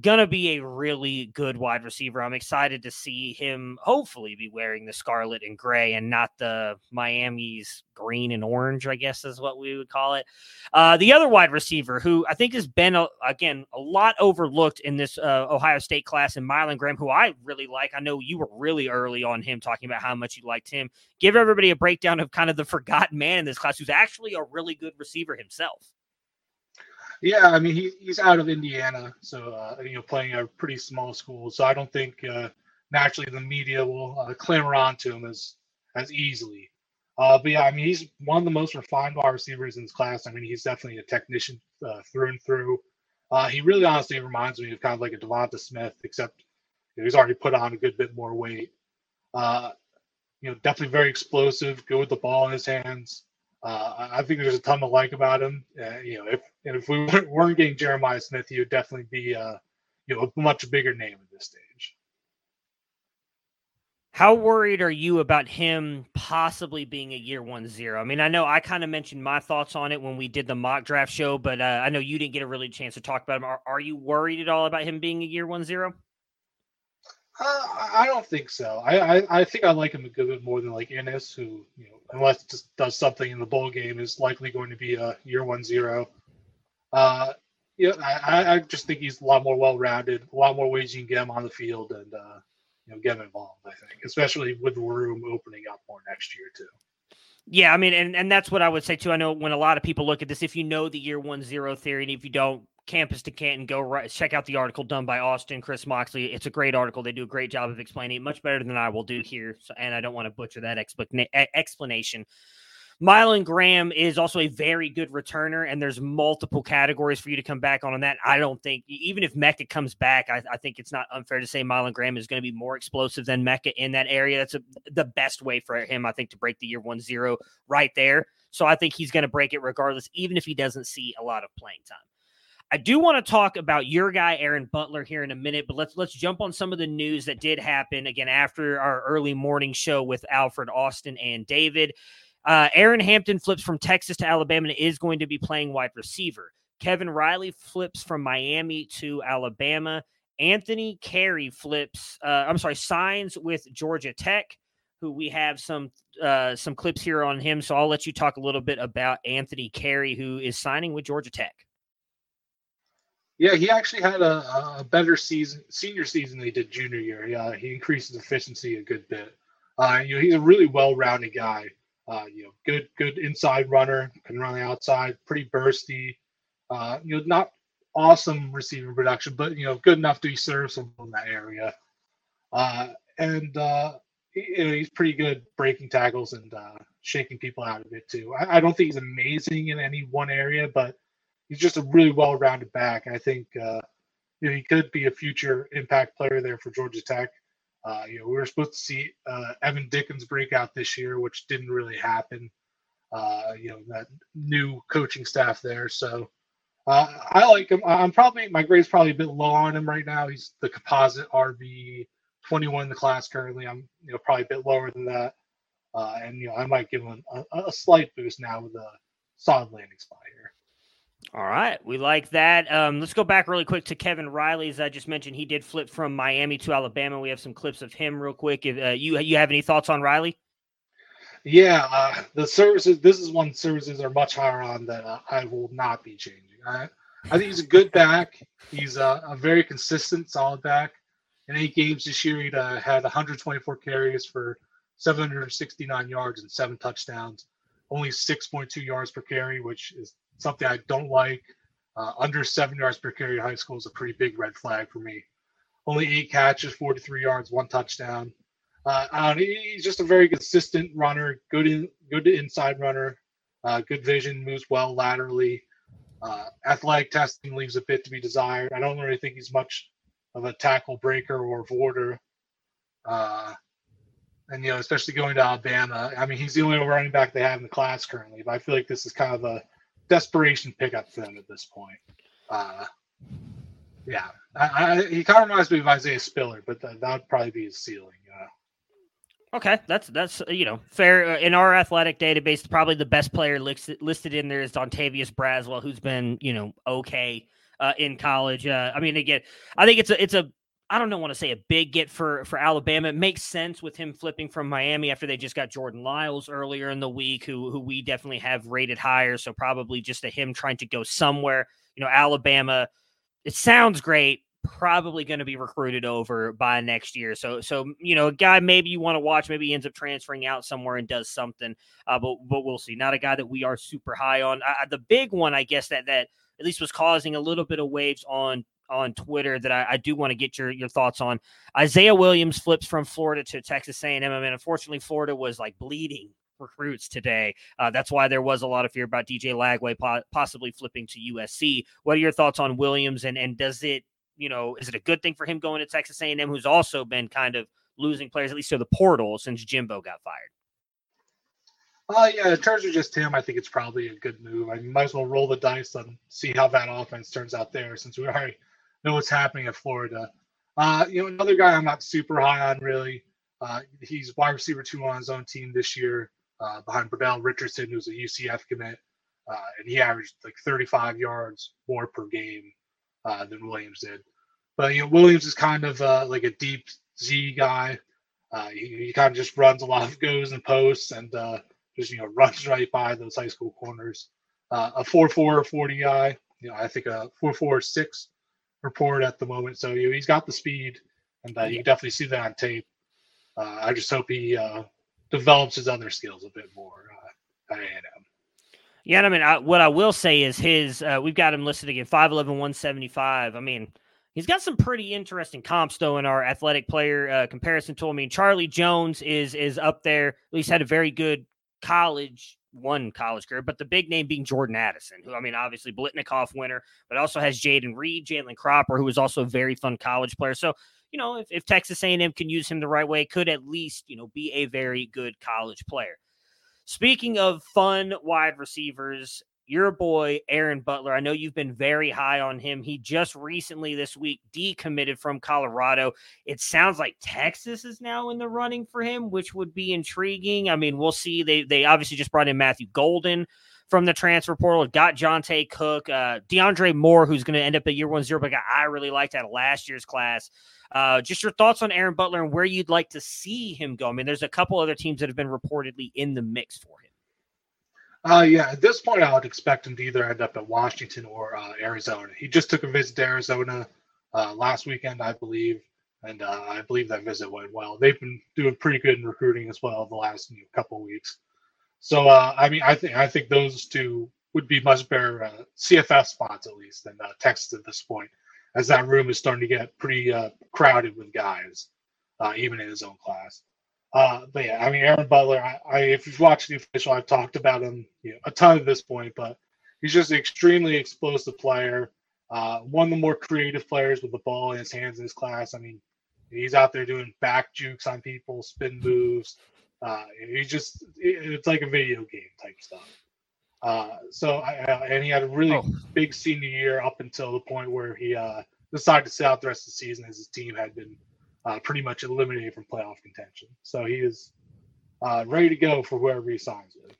gonna be a really good wide receiver. I'm excited to see him hopefully be wearing the scarlet and gray and not the Miami's green and orange, I guess is what we would call it. Uh, the other wide receiver who I think has been a, again a lot overlooked in this uh, Ohio State class, and Mylan Graham, who I really like. I know you were really early on him talking about how much you liked him. Give everybody a breakdown of kind of the forgotten man in this class, who's actually a really good receiver himself. Yeah, I mean he, he's out of Indiana, so uh, you know playing a pretty small school. So I don't think uh, naturally the media will uh, clamor onto him as as easily. Uh, but yeah, I mean he's one of the most refined wide receivers in his class. I mean he's definitely a technician uh, through and through. Uh, he really honestly reminds me of kind of like a DeVonta Smith, except you know, he's already put on a good bit more weight. you know, definitely very explosive, good with the ball in his hands. Uh, I think there's a ton to like about him. Uh, you know, if and if we weren't getting Jeremiah Smith, he would definitely be uh, you know a much bigger name at this stage. How worried are you about him possibly being a year one zero? I mean, I know I kind of mentioned my thoughts on it when we did the mock draft show, but uh, I know you didn't get a really chance to talk about him. Are, are you worried at all about him being a year one zero? Uh, I don't think so. I, I, I think I like him a good bit more than like Inniss, who you know, Inniss just does something in the bowl game, is likely going to be a year one zero. Uh, yeah, I, I just think he's a lot more well rounded, a lot more ways you can get him on the field and uh, you know get him involved. I think, especially with the room opening up more next year too. Yeah, I mean, and, and that's what I would say too. I know when a lot of people look at this, if you know the year one zero theory, and if you don't, campus to Canton, go right, check out the article done by Austin Chris Moxley. It's a great article. They do a great job of explaining it, much better than I will do here. So, and I don't want to butcher that explanation. Mylan Graham is also a very good returner, and there's multiple categories for you to come back on on that. I don't think even if Mecca comes back, I, I think it's not unfair to say Mylan Graham is going to be more explosive than Mecca in that area. That's a, the best way for him, I think, to break the year one zero right there. So I think he's going to break it regardless, even if he doesn't see a lot of playing time. I do want to talk about your guy Aaron Butler here in a minute, but let's let's jump on some of the news that did happen again after our early morning show with Alfred Austin and David. Uh, Aeryn Hampton flips from Texas to Alabama and is going to be playing wide receiver. Kevin Riley flips from Miami to Alabama. Anthony Carrie flips. Uh, I'm sorry, signs with Georgia Tech, who we have some uh, some clips here on him. So I'll let you talk a little bit about Anthony Carrie, who is signing with Georgia Tech. Yeah, he actually had a, a better season, senior season than he did junior year. Yeah, he increased his efficiency a good bit. Uh, you know, he's a really well-rounded guy. Uh, you know, good good inside runner, can run the outside, pretty bursty. Uh, you know, not awesome receiving production, but you know, good enough to be serviceable in that area. Uh, and uh, you know, he's pretty good breaking tackles and uh, shaking people out of it too. I, I, don't think he's amazing in any one area, but he's just a really well-rounded back. I think uh, you know, he could be a future impact player there for Georgia Tech. Uh, you know, we were supposed to see uh, Evan Dickens break out this year, which didn't really happen. Uh, you know, that new coaching staff there. So uh, I like him. I'm probably my grade's probably a bit low on him right now. He's the composite RB 21 in the class currently. I'm you know probably a bit lower than that. uh, and you know I might give him a, a slight boost now with a solid landing spot. All right, we like that. Um, let's go back really quick to Kevin Riley. As I just mentioned, he did flip from Miami to Alabama. We have some clips of him real quick. If uh, you you have any thoughts on Riley? Yeah, uh, the services. This is one services are much higher on that uh, I will not be changing. I, I think he's a good back. He's a, a very consistent, solid back. In eight games this year, he uh, had 124 carries for 769 yards and seven touchdowns. Only 6.2 yards per carry, which is something I don't like. Uh, under seven yards per carry in high school is a pretty big red flag for me. Only eight catches, 43 yards, one touchdown. Uh, he's just a very consistent runner, good in, good inside runner, uh, good vision, moves well laterally. Uh, athletic testing leaves a bit to be desired. I don't really think he's much of a tackle breaker or avoider. Uh, and you know, especially going to Alabama. I mean, he's the only running back they have in the class currently. But I feel like this is kind of a desperation pickup for them at this point. Uh, yeah, I, I, he kind of reminds me of Isaiah Spiller, but that would probably be his ceiling. Okay, that's that's you know fair uh, in our athletic database. Probably the best player listed listed in there is Dontavius Braswell, who's been you know okay uh, in college. Uh, I mean, again, I think it's a it's a I don't know want to say a big get for for Alabama. It makes sense with him flipping from Miami after they just got Jordan Lyles earlier in the week, who who we definitely have rated higher. So probably just a him trying to go somewhere. You know, Alabama. It sounds great probably going to be recruited over by next year. So, so you know, a guy maybe you want to watch, maybe he ends up transferring out somewhere and does something. Uh, but but we'll see. Not a guy that we are super high on. Uh, the big one, I guess that that at least was causing a little bit of waves on on Twitter that I, I do want to get your your thoughts on. Isaiah Williams flips from Florida to Texas A&M. I mean, unfortunately, Florida was like bleeding recruits today. Uh, that's why there was a lot of fear about DJ Lagway po- possibly flipping to USC. What are your thoughts on Williams, and and does it you know, is it a good thing for him going to Texas A&M, who's also been kind of losing players at least to the portal since Jimbo got fired? Uh, yeah, in terms of just him, I think it's probably a good move. I might as well roll the dice and see how that offense turns out there, since we already know what's happening at Florida. Uh, you know, another guy I'm not super high on really. Uh, he's wide receiver two on his own team this year, uh, behind Bradell Richardson, who's a UCF commit, uh, and he averaged like 35 yards more per game uh, than Williams did. But you know, Williams is kind of uh, like a deep Z guy. He, he, kind of just runs a lot of goes and posts and just you know runs right by those high school corners. A 4-4 40 guy. You know, I think a 4-4-6 report at the moment. So you know, he's got the speed, and uh, you can definitely see that on tape. Uh, I just hope he develops his other skills a bit more at A&M. Yeah, I mean, I, what I will say is his. Uh, we've got him listed again, 5'11", 175. I mean, he's got some pretty interesting comps though in our athletic player uh, comparison tool. I mean, Charlie Jones is is up there. At least had a very good college one college career, but the big name being Jordan Addison, who I mean, obviously Biletnikoff winner, but also has Jayden Reed, Jalen Cropper, who was also a very fun college player. So you know, if, if Texas A&M can use him the right way, could at least you know be a very good college player. Speaking of fun wide receivers, your boy Aaron Butler. I know you've been very high on him. He just recently this week decommitted from Colorado. It sounds like Texas is now in the running for him, which would be intriguing. I mean, we'll see. They they obviously just brought in Matthew Golden from the transfer portal. Got Johntay Cook, uh, DeAndre Moore, who's going to end up a year one zero, but I really liked out of last year's class. Uh, just your thoughts on Aaron Butler and where you'd like to see him go. I mean, there's a couple other teams that have been reportedly in the mix for him. Uh, yeah, at this point, I would expect him to either end up at Washington or uh, Arizona. He just took a visit to Arizona uh, last weekend, I believe, and uh, I believe that visit went well. They've been doing pretty good in recruiting as well the last you know, couple weeks. So, uh, I mean, I think I think those two would be much better uh, CFF spots at least than Texas at this point as that room is starting to get pretty crowded with guys, even in his own class. Uh, but yeah, I mean, Aaron Butler, I, I, if you've watched the official, I've talked about him you know, a ton at this point, but he's just an extremely explosive player. Uh, one of the more creative players with the ball in his hands in his class. I mean, he's out there doing back jukes on people, spin moves. Uh, he's just, it's like a video game type stuff. Uh, so, uh, and he had a really oh. big senior year up until the point where he uh, decided to sit out the rest of the season as his team had been uh, pretty much eliminated from playoff contention. So he is uh, ready to go for whoever he signs with.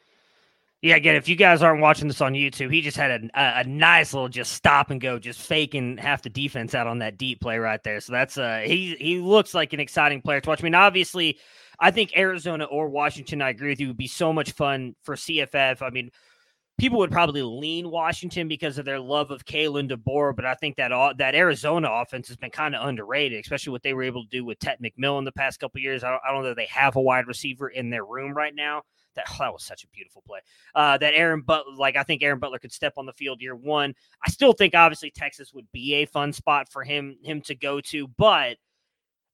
Yeah, again, if you guys aren't watching this on YouTube, he just had a, a, nice little just stop and go, just faking half the defense out on that deep play right there. So that's uh he he looks like an exciting player to watch. I mean, obviously, I think Arizona or Washington, I agree with you, would be so much fun for CFF. I mean, people would probably lean Washington because of their love of Kalen DeBoer, but I think that all, that Arizona offense has been kind of underrated, especially what they were able to do with Tet McMillan the past couple years. I don't, I don't know that they have a wide receiver in their room right now. That, that was such a beautiful play. Uh, that Aaron Butler, like I think Aaron Butler could step on the field year one. I still think obviously Texas would be a fun spot for him him to go to, but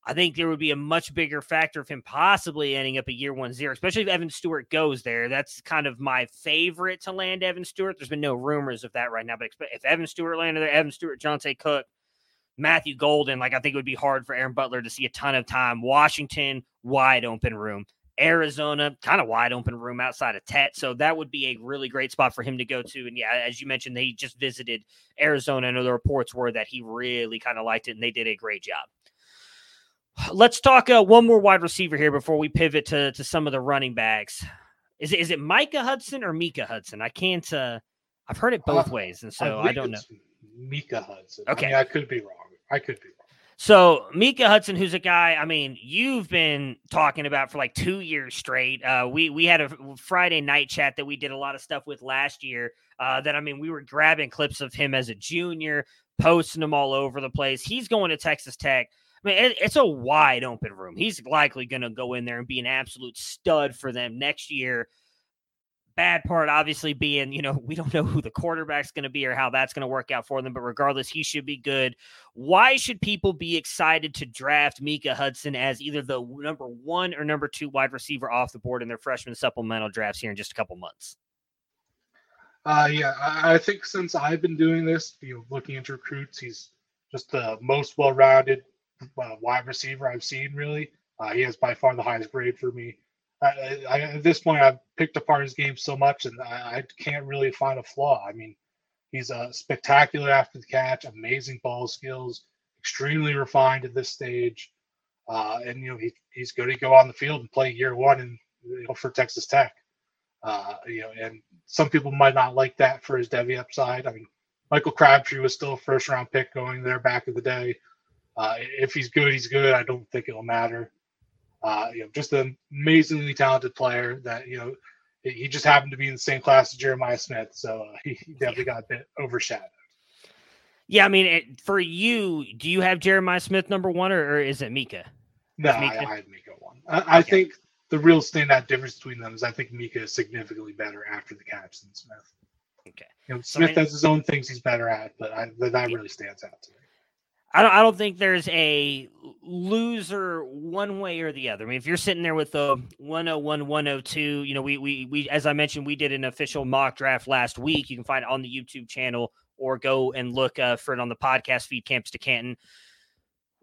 I think there would be a much bigger factor of him possibly ending up a year one zero, especially if Evan Stewart goes there. That's kind of my favorite to land Evan Stewart. There's been no rumors of that right now, but if Evan Stewart landed there, Evan Stewart, Johntay Cook, Matthew Golden, like I think it would be hard for Aaron Butler to see a ton of time. Washington, wide open room. Arizona, kind of wide open room outside of Tet. So that would be a really great spot for him to go to. And yeah, as you mentioned, they just visited Arizona. I know the reports were that he really kind of liked it and they did a great job. Let's talk uh, one more wide receiver here before we pivot to, to some of the running backs. Is it, is it Micah Hudson or Mika Hudson? I can't. Uh, I've heard it both uh, ways, and so I, I don't know. Mika Hudson. Okay, I, mean, I could be wrong. I could be wrong. So Mika Hudson, who's a guy, I mean, you've been talking about for like two years straight. Uh, we we had a Friday night chat that we did a lot of stuff with last year. Uh, that I mean, we were grabbing clips of him as a junior, posting them all over the place. He's going to Texas Tech. I mean, it, it's a wide open room. He's likely going to go in there and be an absolute stud for them next year. Bad part, obviously, being, you know, we don't know who the quarterback's going to be or how that's going to work out for them, but regardless, he should be good. Why should people be excited to draft Mika Hudson as either the number one or number two wide receiver off the board in their freshman supplemental drafts here in just a couple months? Uh, yeah, I think since I've been doing this, you know, looking into recruits, he's just the most well-rounded, uh, wide receiver I've seen. Really, uh, he has by far the highest grade for me. I, I, at this point, I've picked apart his game so much, and I, I can't really find a flaw. I mean, he's uh, spectacular after the catch, amazing ball skills, extremely refined at this stage, uh, and you know he, he's going to go on the field and play year one and you know, for Texas Tech. Uh, you know, and some people might not like that for his Devy upside. I mean, Michael Crabtree was still a first round pick going there back in the day. Uh, if he's good, he's good. I don't think it'll matter. Uh, you know, just an amazingly talented player that you know he just happened to be in the same class as Jeremiah Smith, so uh, he definitely got a bit overshadowed. Yeah, I mean, it, for you, do you have Jeremiah Smith number one, or, or is it Mika? No, Mika? I, I had Mika one. I, I think the real standout difference between them is I think Mika is significantly better after the catch than Smith. Okay, you know, Smith has his own things he's better at, but I, that really stands out to me. I don't, I don't think there's a loser one way or the other. I mean, if you're sitting there with the 101, 102, you know, we, we, we, as I mentioned, we did an official mock draft last week. You can find it on the YouTube channel or go and look uh, for it on the podcast feed, Campus to Canton.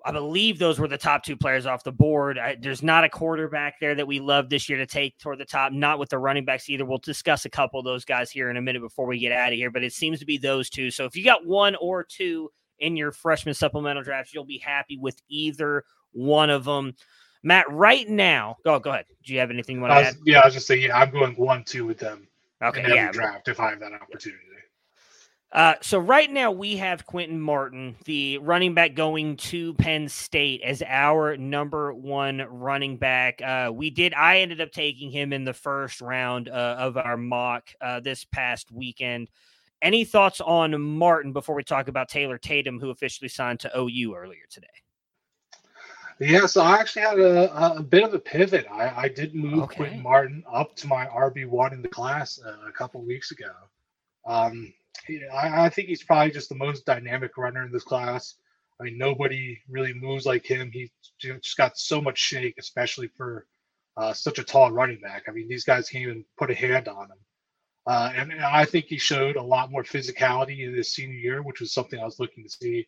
I believe those were the top two players off the board. I, there's not a quarterback there that we love this year to take toward the top, not with the running backs either. We'll discuss a couple of those guys here in a minute before we get out of here, but it seems to be those two. So if you got one or two in your freshman supplemental draft, you'll be happy with either one of them. Matt, right now, go go ahead. Do you have anything you want to add? Yeah, I was just saying, yeah, I'm going one two with them. Okay, in yeah. draft if I have that opportunity. Uh, so right now we have Quinton Martin, the running back going to Penn State as our number one running back. Uh, we did. I ended up taking him in the first round uh, of our mock uh, this past weekend. Any thoughts on Martin before we talk about Taylor Tatum, who officially signed to OU earlier today? Yeah, so I actually had a, a bit of a pivot. I, I did move okay. Quinton Martin up to my RB one in the class uh, a couple weeks ago. Um, I, I, think he's probably just the most dynamic runner in this class. I mean, nobody really moves like him. He just got so much shake, especially for uh, such a tall running back. I mean, these guys can't even put a hand on him. Uh, and, and, I think he showed a lot more physicality in his senior year, which was something I was looking to see.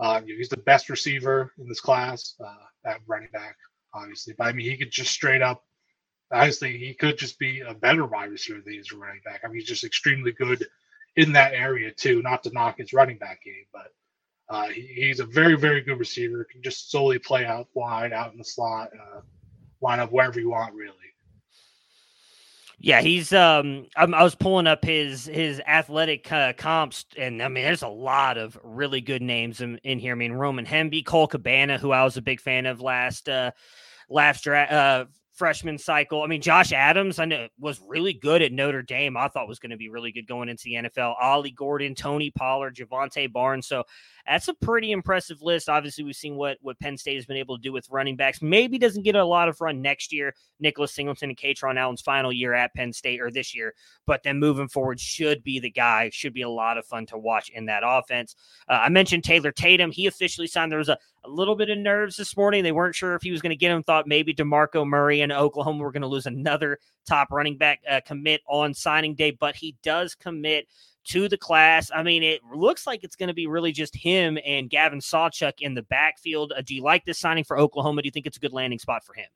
Uh, he's the best receiver in this class uh, at running back, obviously. But I mean, he could just straight up, honestly, he could just be a better wide receiver than he's a running back. I mean, he's just extremely good in that area, too. Not to knock his running back game, but uh, he, he's a very, very good receiver. Can just solely play out wide, out in the slot, uh, line up wherever you want, really. Yeah, he's. Um, I'm, i was pulling up his his athletic uh, comps, and I mean, there's a lot of really good names in, in here. I mean, Roman Hemby, Cole Cabana, who I was a big fan of last uh, last draft, uh, freshman cycle. I mean, Josh Adams, I know was really good at Notre Dame. I thought was going to be really good going into the NFL. Ollie Gordon, Tony Pollard, Jovantae Barnes. So that's a pretty impressive list. Obviously, we've seen what what Penn State has been able to do with running backs. Maybe doesn't get a lot of run next year. Nicholas Singleton and Kaytron Allen's final year at Penn State or this year, but then moving forward should be the guy. Should be a lot of fun to watch in that offense. Uh, I mentioned Taylor Tatum. He officially signed. There was a, a little bit of nerves this morning. They weren't sure if he was going to get him. Thought maybe Demarco Murray and Oklahoma were going to lose another top running back uh, commit on signing day, but he does commit to the class. I mean, it looks like it's going to be really just him and Gavin Sawchuk in the backfield. Uh, do you like this signing for Oklahoma? Do you think it's a good landing spot for him?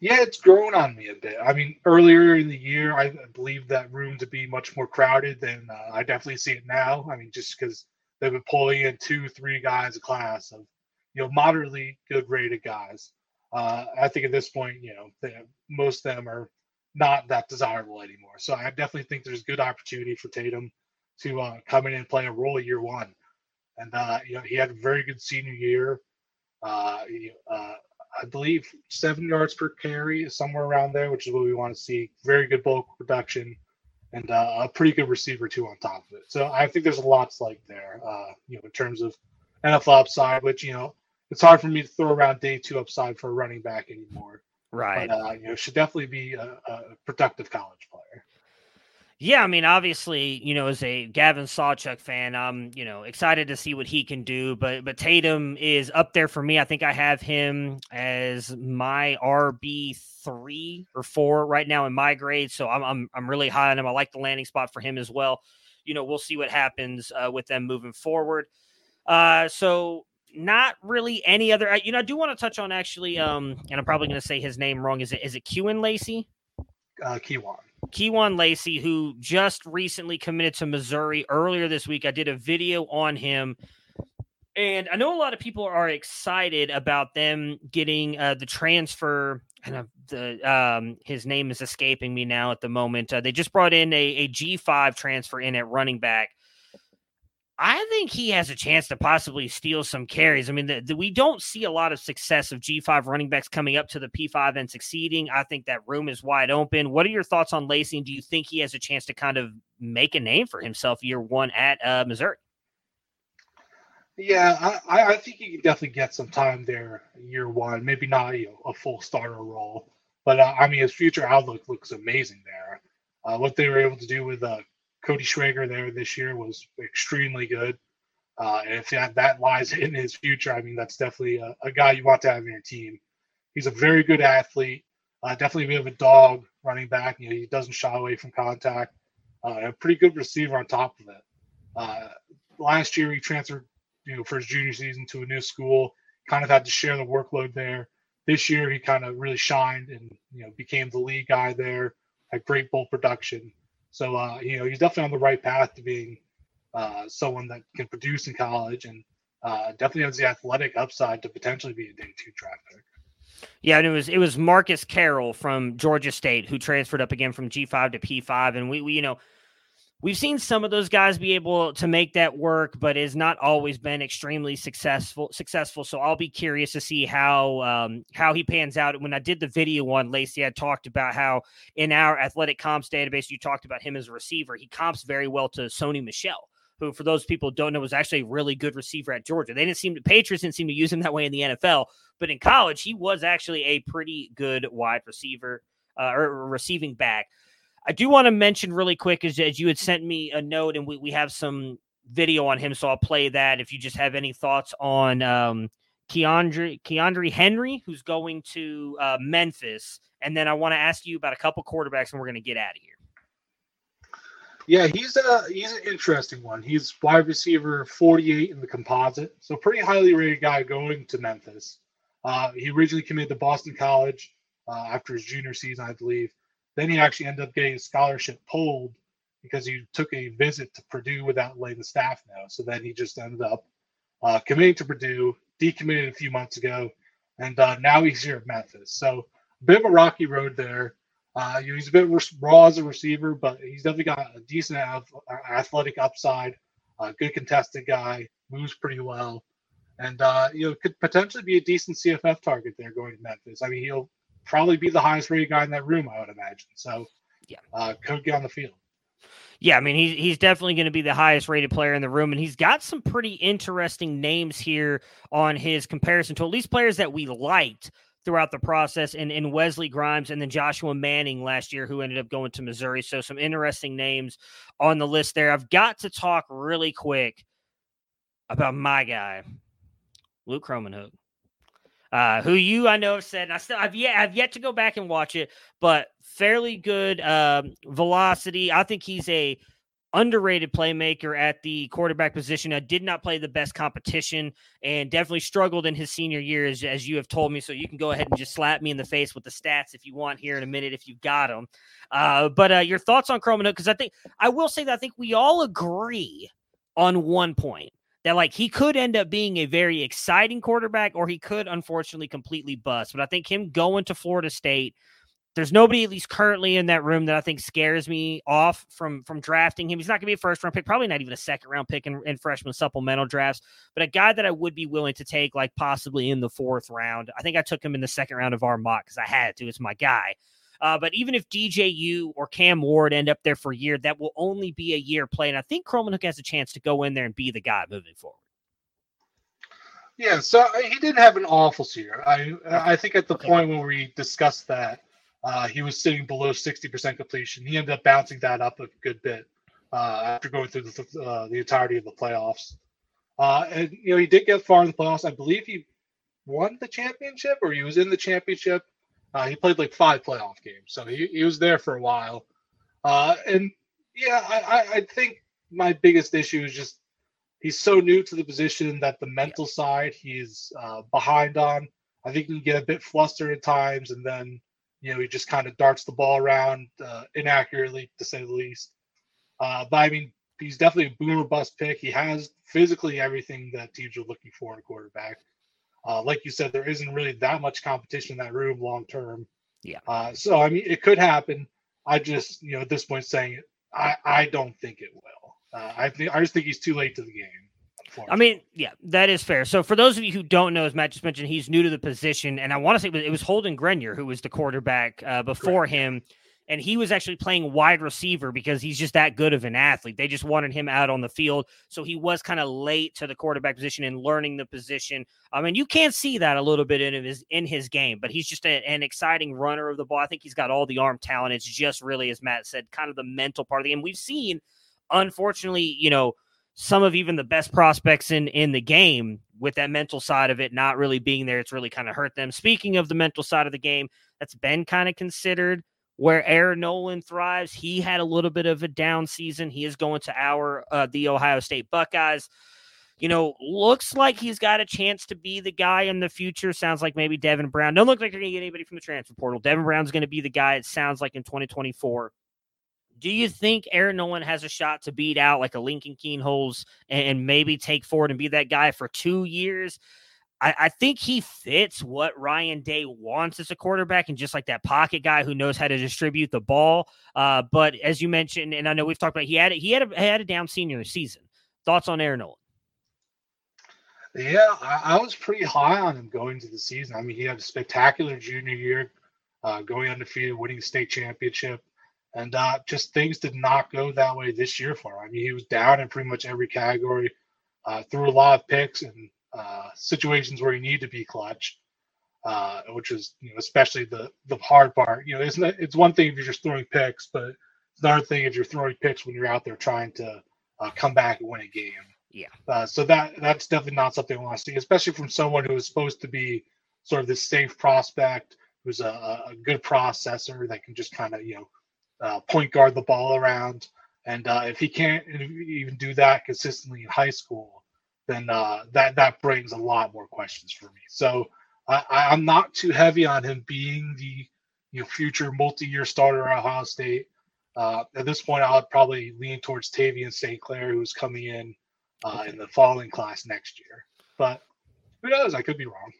Yeah, it's grown on me a bit. I mean, earlier in the year, I believed that room to be much more crowded than uh, I definitely see it now. I mean, just because they've been pulling in two, three guys a class of, you know, moderately good rated guys. Uh, I think at this point, you know, they, most of them are not that desirable anymore. So I definitely think there's good opportunity for Tatum to uh, come in and play a role year one. And uh, you know, he had a very good senior year. Uh, uh, I believe seven yards per carry, is somewhere around there, which is what we want to see. Very good bulk production, and uh, a pretty good receiver too on top of it. So I think there's a lot to like there. Uh, you know, in terms of NFL upside, which you know, it's hard for me to throw around day two upside for a running back anymore. Right. But, uh, you know, should definitely be a, a, productive college player. Yeah, I mean, obviously, you know, as a Gavin Sawchuk fan, I'm, you know, excited to see what he can do. But but Tatum is up there for me. I think I have him as my RB three or four right now in my grade. So I'm I'm I'm really high on him. I like the landing spot for him as well. You know, we'll see what happens uh, with them moving forward. Uh, so not really any other. You know, I do want to touch on actually, um, and I'm probably going to say his name wrong. Is it is it Kewan Lacy? Uh, Kewan. Kewan Lacy, who just recently committed to Missouri earlier this week. I did a video on him. And I know a lot of people are excited about them getting uh, the transfer. And the um, his name is escaping me now at the moment. Uh, they just brought in a, a G5 transfer in at running back I think he has a chance to possibly steal some carries. I mean, the, the, we don't see a lot of success of G5 running backs coming up to the P5 and succeeding. I think that room is wide open. What are your thoughts on Lacy? And do you think he has a chance to kind of make a name for himself year one at uh, Missouri? Yeah, I, I think he can definitely get some time there year one. Maybe not you know, a full starter role, but uh, I mean, his future outlook looks amazing there. Uh, what they were able to do with uh, Cody Schrader there this year was extremely good. Uh, and if that, that lies in his future, I mean, that's definitely a, a, guy you want to have in your team. He's a very good athlete, uh, definitely a bit of a dog running back. You know, he doesn't shy away from contact. Uh, a pretty good receiver on top of it. Uh, last year, he transferred, you know, for his junior season to a new school. Kind of had to share the workload there. This year, he kind of really shined and you know became the lead guy there. Had great bull production. So uh, you know he's definitely on the right path to being uh, someone that can produce in college and uh, definitely has the athletic upside to potentially be a day two draft pick. Yeah, and it was it was Marcus Carroll from Georgia State who transferred up again from G five to P five, and we, we you know we've seen some of those guys be able to make that work, but it's not always been extremely successful. Successful. So I'll be curious to see how um, how he pans out. When I did the video on Lacy, I talked about how in our athletic comps database, you talked about him as a receiver. He comps very well to Sony Michel, Who, for those people don't know, was actually a really good receiver at Georgia. They didn't seem to Patriots didn't seem to use him that way in the NFL, but in college, he was actually a pretty good wide receiver uh, or receiving back. I do want to mention really quick is as you had sent me a note and we, we have some video on him, so I'll play that. If you just have any thoughts on um, Keandre, Keandre Henry, who's going to uh, Memphis, and then I want to ask you about a couple quarterbacks, and we're going to get out of here. Yeah, he's a he's an interesting one. He's wide receiver 48 in the composite, so pretty highly rated guy going to Memphis. Uh, he originally committed to Boston College uh, after his junior season, I believe. Then he actually ended up getting a scholarship pulled because he took a visit to Purdue without letting the staff know. So then he just ended up uh, committing to Purdue, decommitted a few months ago, and uh, now he's here at Memphis. So a bit of a rocky road there. Uh, you know, he's a bit raw as a receiver, but he's definitely got a decent athletic upside. Uh, good contested guy, moves pretty well, and uh, you know could potentially be a decent CFF target there going to Memphis. I mean, he'll probably be the highest rated guy in that room, I would imagine. So, yeah, uh, could get on the field. Yeah, I mean he's he's definitely going to be the highest rated player in the room, and he's got some pretty interesting names here on his comparison to at least players that we liked throughout the process and in Wesley Grimes and then Joshua Manning last year, who ended up going to Missouri. So some interesting names on the list there. I've got to talk really quick about my guy, Luke Kromenhoek. Uh, who you I know have said, I still I've yet I've yet to go back and watch it, but fairly good um, velocity. I think he's a underrated playmaker at the quarterback position. I did not play the best competition and definitely struggled in his senior year, as, as you have told me. So you can go ahead and just slap me in the face with the stats if you want here in a minute, if you've got them. Uh, but uh, your thoughts on Kromenhoek? Because I think I will say that I think we all agree on one point that like he could end up being a very exciting quarterback or he could unfortunately completely bust. But I think him going to Florida State there's nobody at least currently in that room that I think scares me off from from drafting him. He's not going to be a first round pick, probably not even a second round pick in, in freshman supplemental drafts, but a guy that I would be willing to take like possibly in the fourth round. I think I took him in the second round of our mock because I had to. It's my guy. Uh, but even if DJU or Cam Ward end up there for a year, that will only be a year play. And I think Kromenhoek has a chance to go in there and be the guy moving forward. Yeah, so uh, he didn't have an awful year. I I think at the okay. point when we discussed that, uh, he was sitting below 60% completion. He ended up bouncing that up a good bit uh, after going through the, uh, the entirety of the playoffs. Uh, and, you know, he did get far in the playoffs. I believe he won the championship or he was in the championship. Uh, he played like five playoff games. So he, he was there for a while. Uh, and, yeah, I, I think my biggest issue is just he's so new to the position that the mental side he's behind on. I think he can get a bit flustered at times and then – you know, he just kind of darts the ball around uh, inaccurately, to say the least. Uh, but I mean, he's definitely a boomer bust pick. He has physically everything that teams are looking for in a quarterback. Uh, like you said, there isn't really that much competition in that room long term. Yeah. Uh, so I mean, it could happen. I just, you know, at this point, saying I I don't think it will. Uh, I think I just think he's too late to the game. I mean, yeah, that is fair. So for those of you who don't know, as Matt just mentioned, he's new to the position, and I want to say it was Holden Geriner who was the quarterback uh, before Correct. him, and he was actually playing wide receiver because he's just that good of an athlete. They just wanted him out on the field, so he was kind of late to the quarterback position and learning the position. I mean, you can't see that a little bit in his in his game, but he's just a, an exciting runner of the ball. I think he's got all the arm talent. It's just really, as Matt said, kind of the mental part of the game. We've seen, unfortunately, you know some of even the best prospects in in the game with that mental side of it not really being there it's really kind of hurt them speaking of the mental side of the game that's been kind of considered where Air Noland thrives he had a little bit of a down season. He is going to our uh, the Ohio State Buckeyes. You know looks like he's got a chance to be the guy in the future. Sounds like maybe Devin Brown. Don't look like they're going to get anybody from the transfer portal. Devin Brown's going to be the guy it sounds like in 2024 do you think Air Noland has a shot to beat out like a Lincoln Kienholz and maybe take forward and be that guy for two years? I, I, think he fits what Ryan Day wants as a quarterback and just like that pocket guy who knows how to distribute the ball. Uh, but as you mentioned, and I know we've talked about, he had he had a, had a down senior season. Thoughts on Air Noland? Yeah, I, I, was pretty high on him going to the season. I mean, he had a spectacular junior year, uh, going undefeated, winning state championship. And uh, just things did not go that way this year for him. I mean, he was down in pretty much every category, uh, threw a lot of picks and uh, situations where you need to be clutch, uh, which is you know especially the the hard part. You know, it's not, it's one thing if you're just throwing picks, but it's another thing if you're throwing picks when you're out there trying to uh, come back and win a game. Yeah. Uh, so that that's definitely not something I want to see, especially from someone who is supposed to be sort of this safe prospect, who's a, a good processor that can just kind of you know uh, point guard the ball around. And uh, if he can't even do that consistently in high school, then uh, that that brings a lot more questions for me. So I, I'm not too heavy on him being the you know future multi-year starter at Ohio State. Uh, at this point, I would probably lean towards Tavien St. Clair, who's coming in uh, in the following class next year. But who knows? I could be wrong.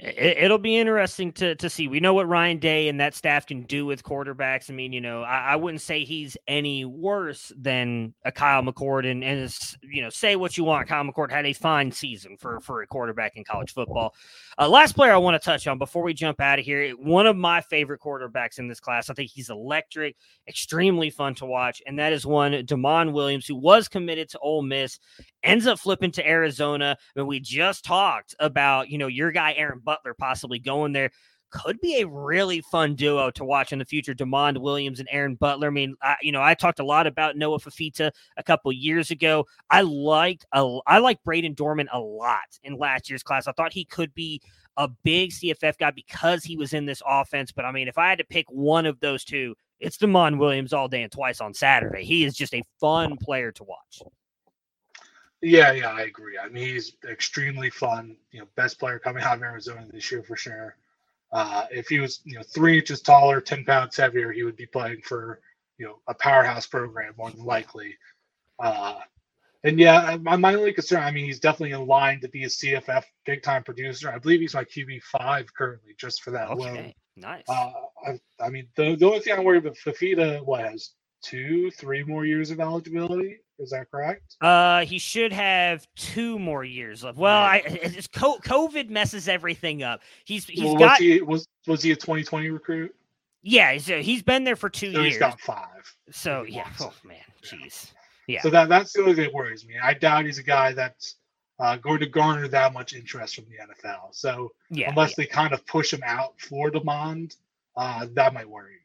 It, will be interesting to to see. We know what Ryan Day and that staff can do with quarterbacks. I mean, you know, I, I wouldn't say he's any worse than a Kyle McCord. And, and you know, say what you want. Kyle McCord had a fine season for for a quarterback in college football. Uh, last player I want to touch on before we jump out of here. One of my favorite quarterbacks in this class. I think he's electric, extremely fun to watch, and that is one Demond Williams, who was committed to Ole Miss, ends up flipping to Arizona. I mean, we just talked about you know your guy Aaron Butler possibly going there. Could be a really fun duo to watch in the future. Demond Williams and Aaron Butler. I mean, I, you know, I talked a lot about Noah Fifita a couple years ago. I liked a, I like Brayden Dorman a lot in last year's class. I thought he could be a big CFF guy because he was in this offense. But I mean, if I had to pick one of those two, it's Demond Williams all day and twice on Saturday. He is just a fun player to watch. Yeah, yeah, I agree. I mean, he's extremely fun. You know, best player coming out of Arizona this year for sure. Uh, if he was, you know, three inches taller, ten pounds heavier, he would be playing for, you know, a powerhouse program more than likely. Uh, and yeah, my, my only concern, I mean, he's definitely in line to be a CFF big time producer. I believe he's my QB five currently, just for that okay. Nice. Uh, I, I, mean, the, the only thing I'm worried about Fifita what has two, three more years of eligibility? Is that correct? Uh, he should have two more years left. Well, I it's COVID messes everything up. He's he's well, got. Was he, was was he a 2020 recruit? Yeah, he's, he's been there for two so years. He's got five. So yeah, oh man, jeez. Yeah. So that that's the only thing that worries me. I doubt he's a guy that's uh, going to garner that much interest from the NFL. So yeah, unless yeah. they kind of push him out for Demond, uh, that might worry me.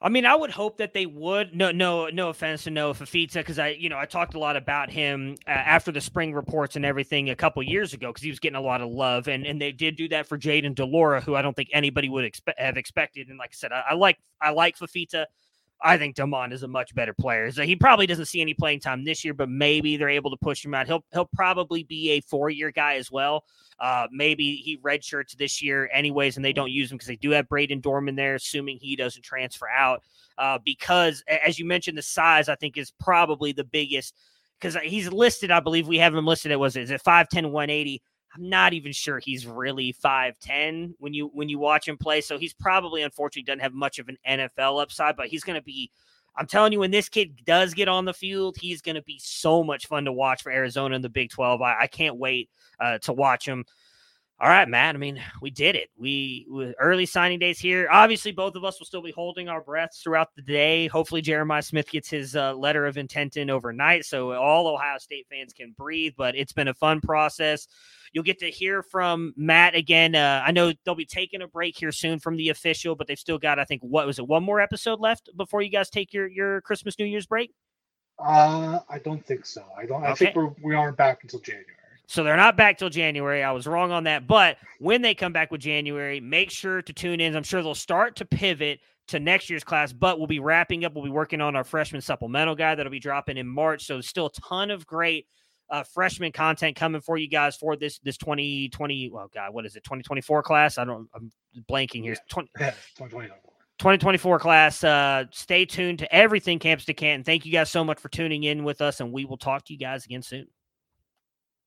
I mean, I would hope that they would. No, no, no offense to Noah Fifita, because I, you know, I talked a lot about him uh, after the spring reports and everything a couple years ago, because he was getting a lot of love, and and they did do that for Jayden de Laura, who I don't think anybody would expect have expected. And like I said, I, I like I like Fifita. I think Demond is a much better player. So he probably doesn't see any playing time this year, but maybe they're able to push him out. He'll he'll probably be a four year guy as well. Uh, maybe he redshirts this year anyways, and they don't use him because they do have Brayden Dorman there, assuming he doesn't transfer out. Uh, because as you mentioned, the size I think is probably the biggest because he's listed. I believe we have him listed at was is it 5'10", 180. I'm not even sure he's really 5'10 when you when you watch him play. So he's probably unfortunately doesn't have much of an NFL upside, but he's going to be I'm telling you, when this kid does get on the field, he's going to be so much fun to watch for Arizona in the Big 12. I, I can't wait uh, to watch him. All right, Matt. I mean, we did it. We, we, early signing days here. Obviously, both of us will still be holding our breaths throughout the day. Hopefully, Jeremiah Smith gets his uh, letter of intent in overnight, so all Ohio State fans can breathe. But it's been a fun process. You'll get to hear from Matt again. Uh, I know they'll be taking a break here soon from the official, but they've still got, I think, what was it, one more episode left before you guys take your your Christmas New Year's break. Uh, I don't think so. I don't. Okay. I think we're we aren't back until January. So they're not back till January. I was wrong on that. But when they come back with January, make sure to tune in. I'm sure they'll start to pivot to next year's class, but we'll be wrapping up. We'll be working on our freshman supplemental guide that'll be dropping in March. So still a ton of great uh, freshman content coming for you guys for this this 2020. Well, God, what is it? 2024 class? I don't. I'm blanking here. 20, 2024 class. Uh, stay tuned to everything Campus to Canton. Thank you guys so much for tuning in with us, and we will talk to you guys again soon.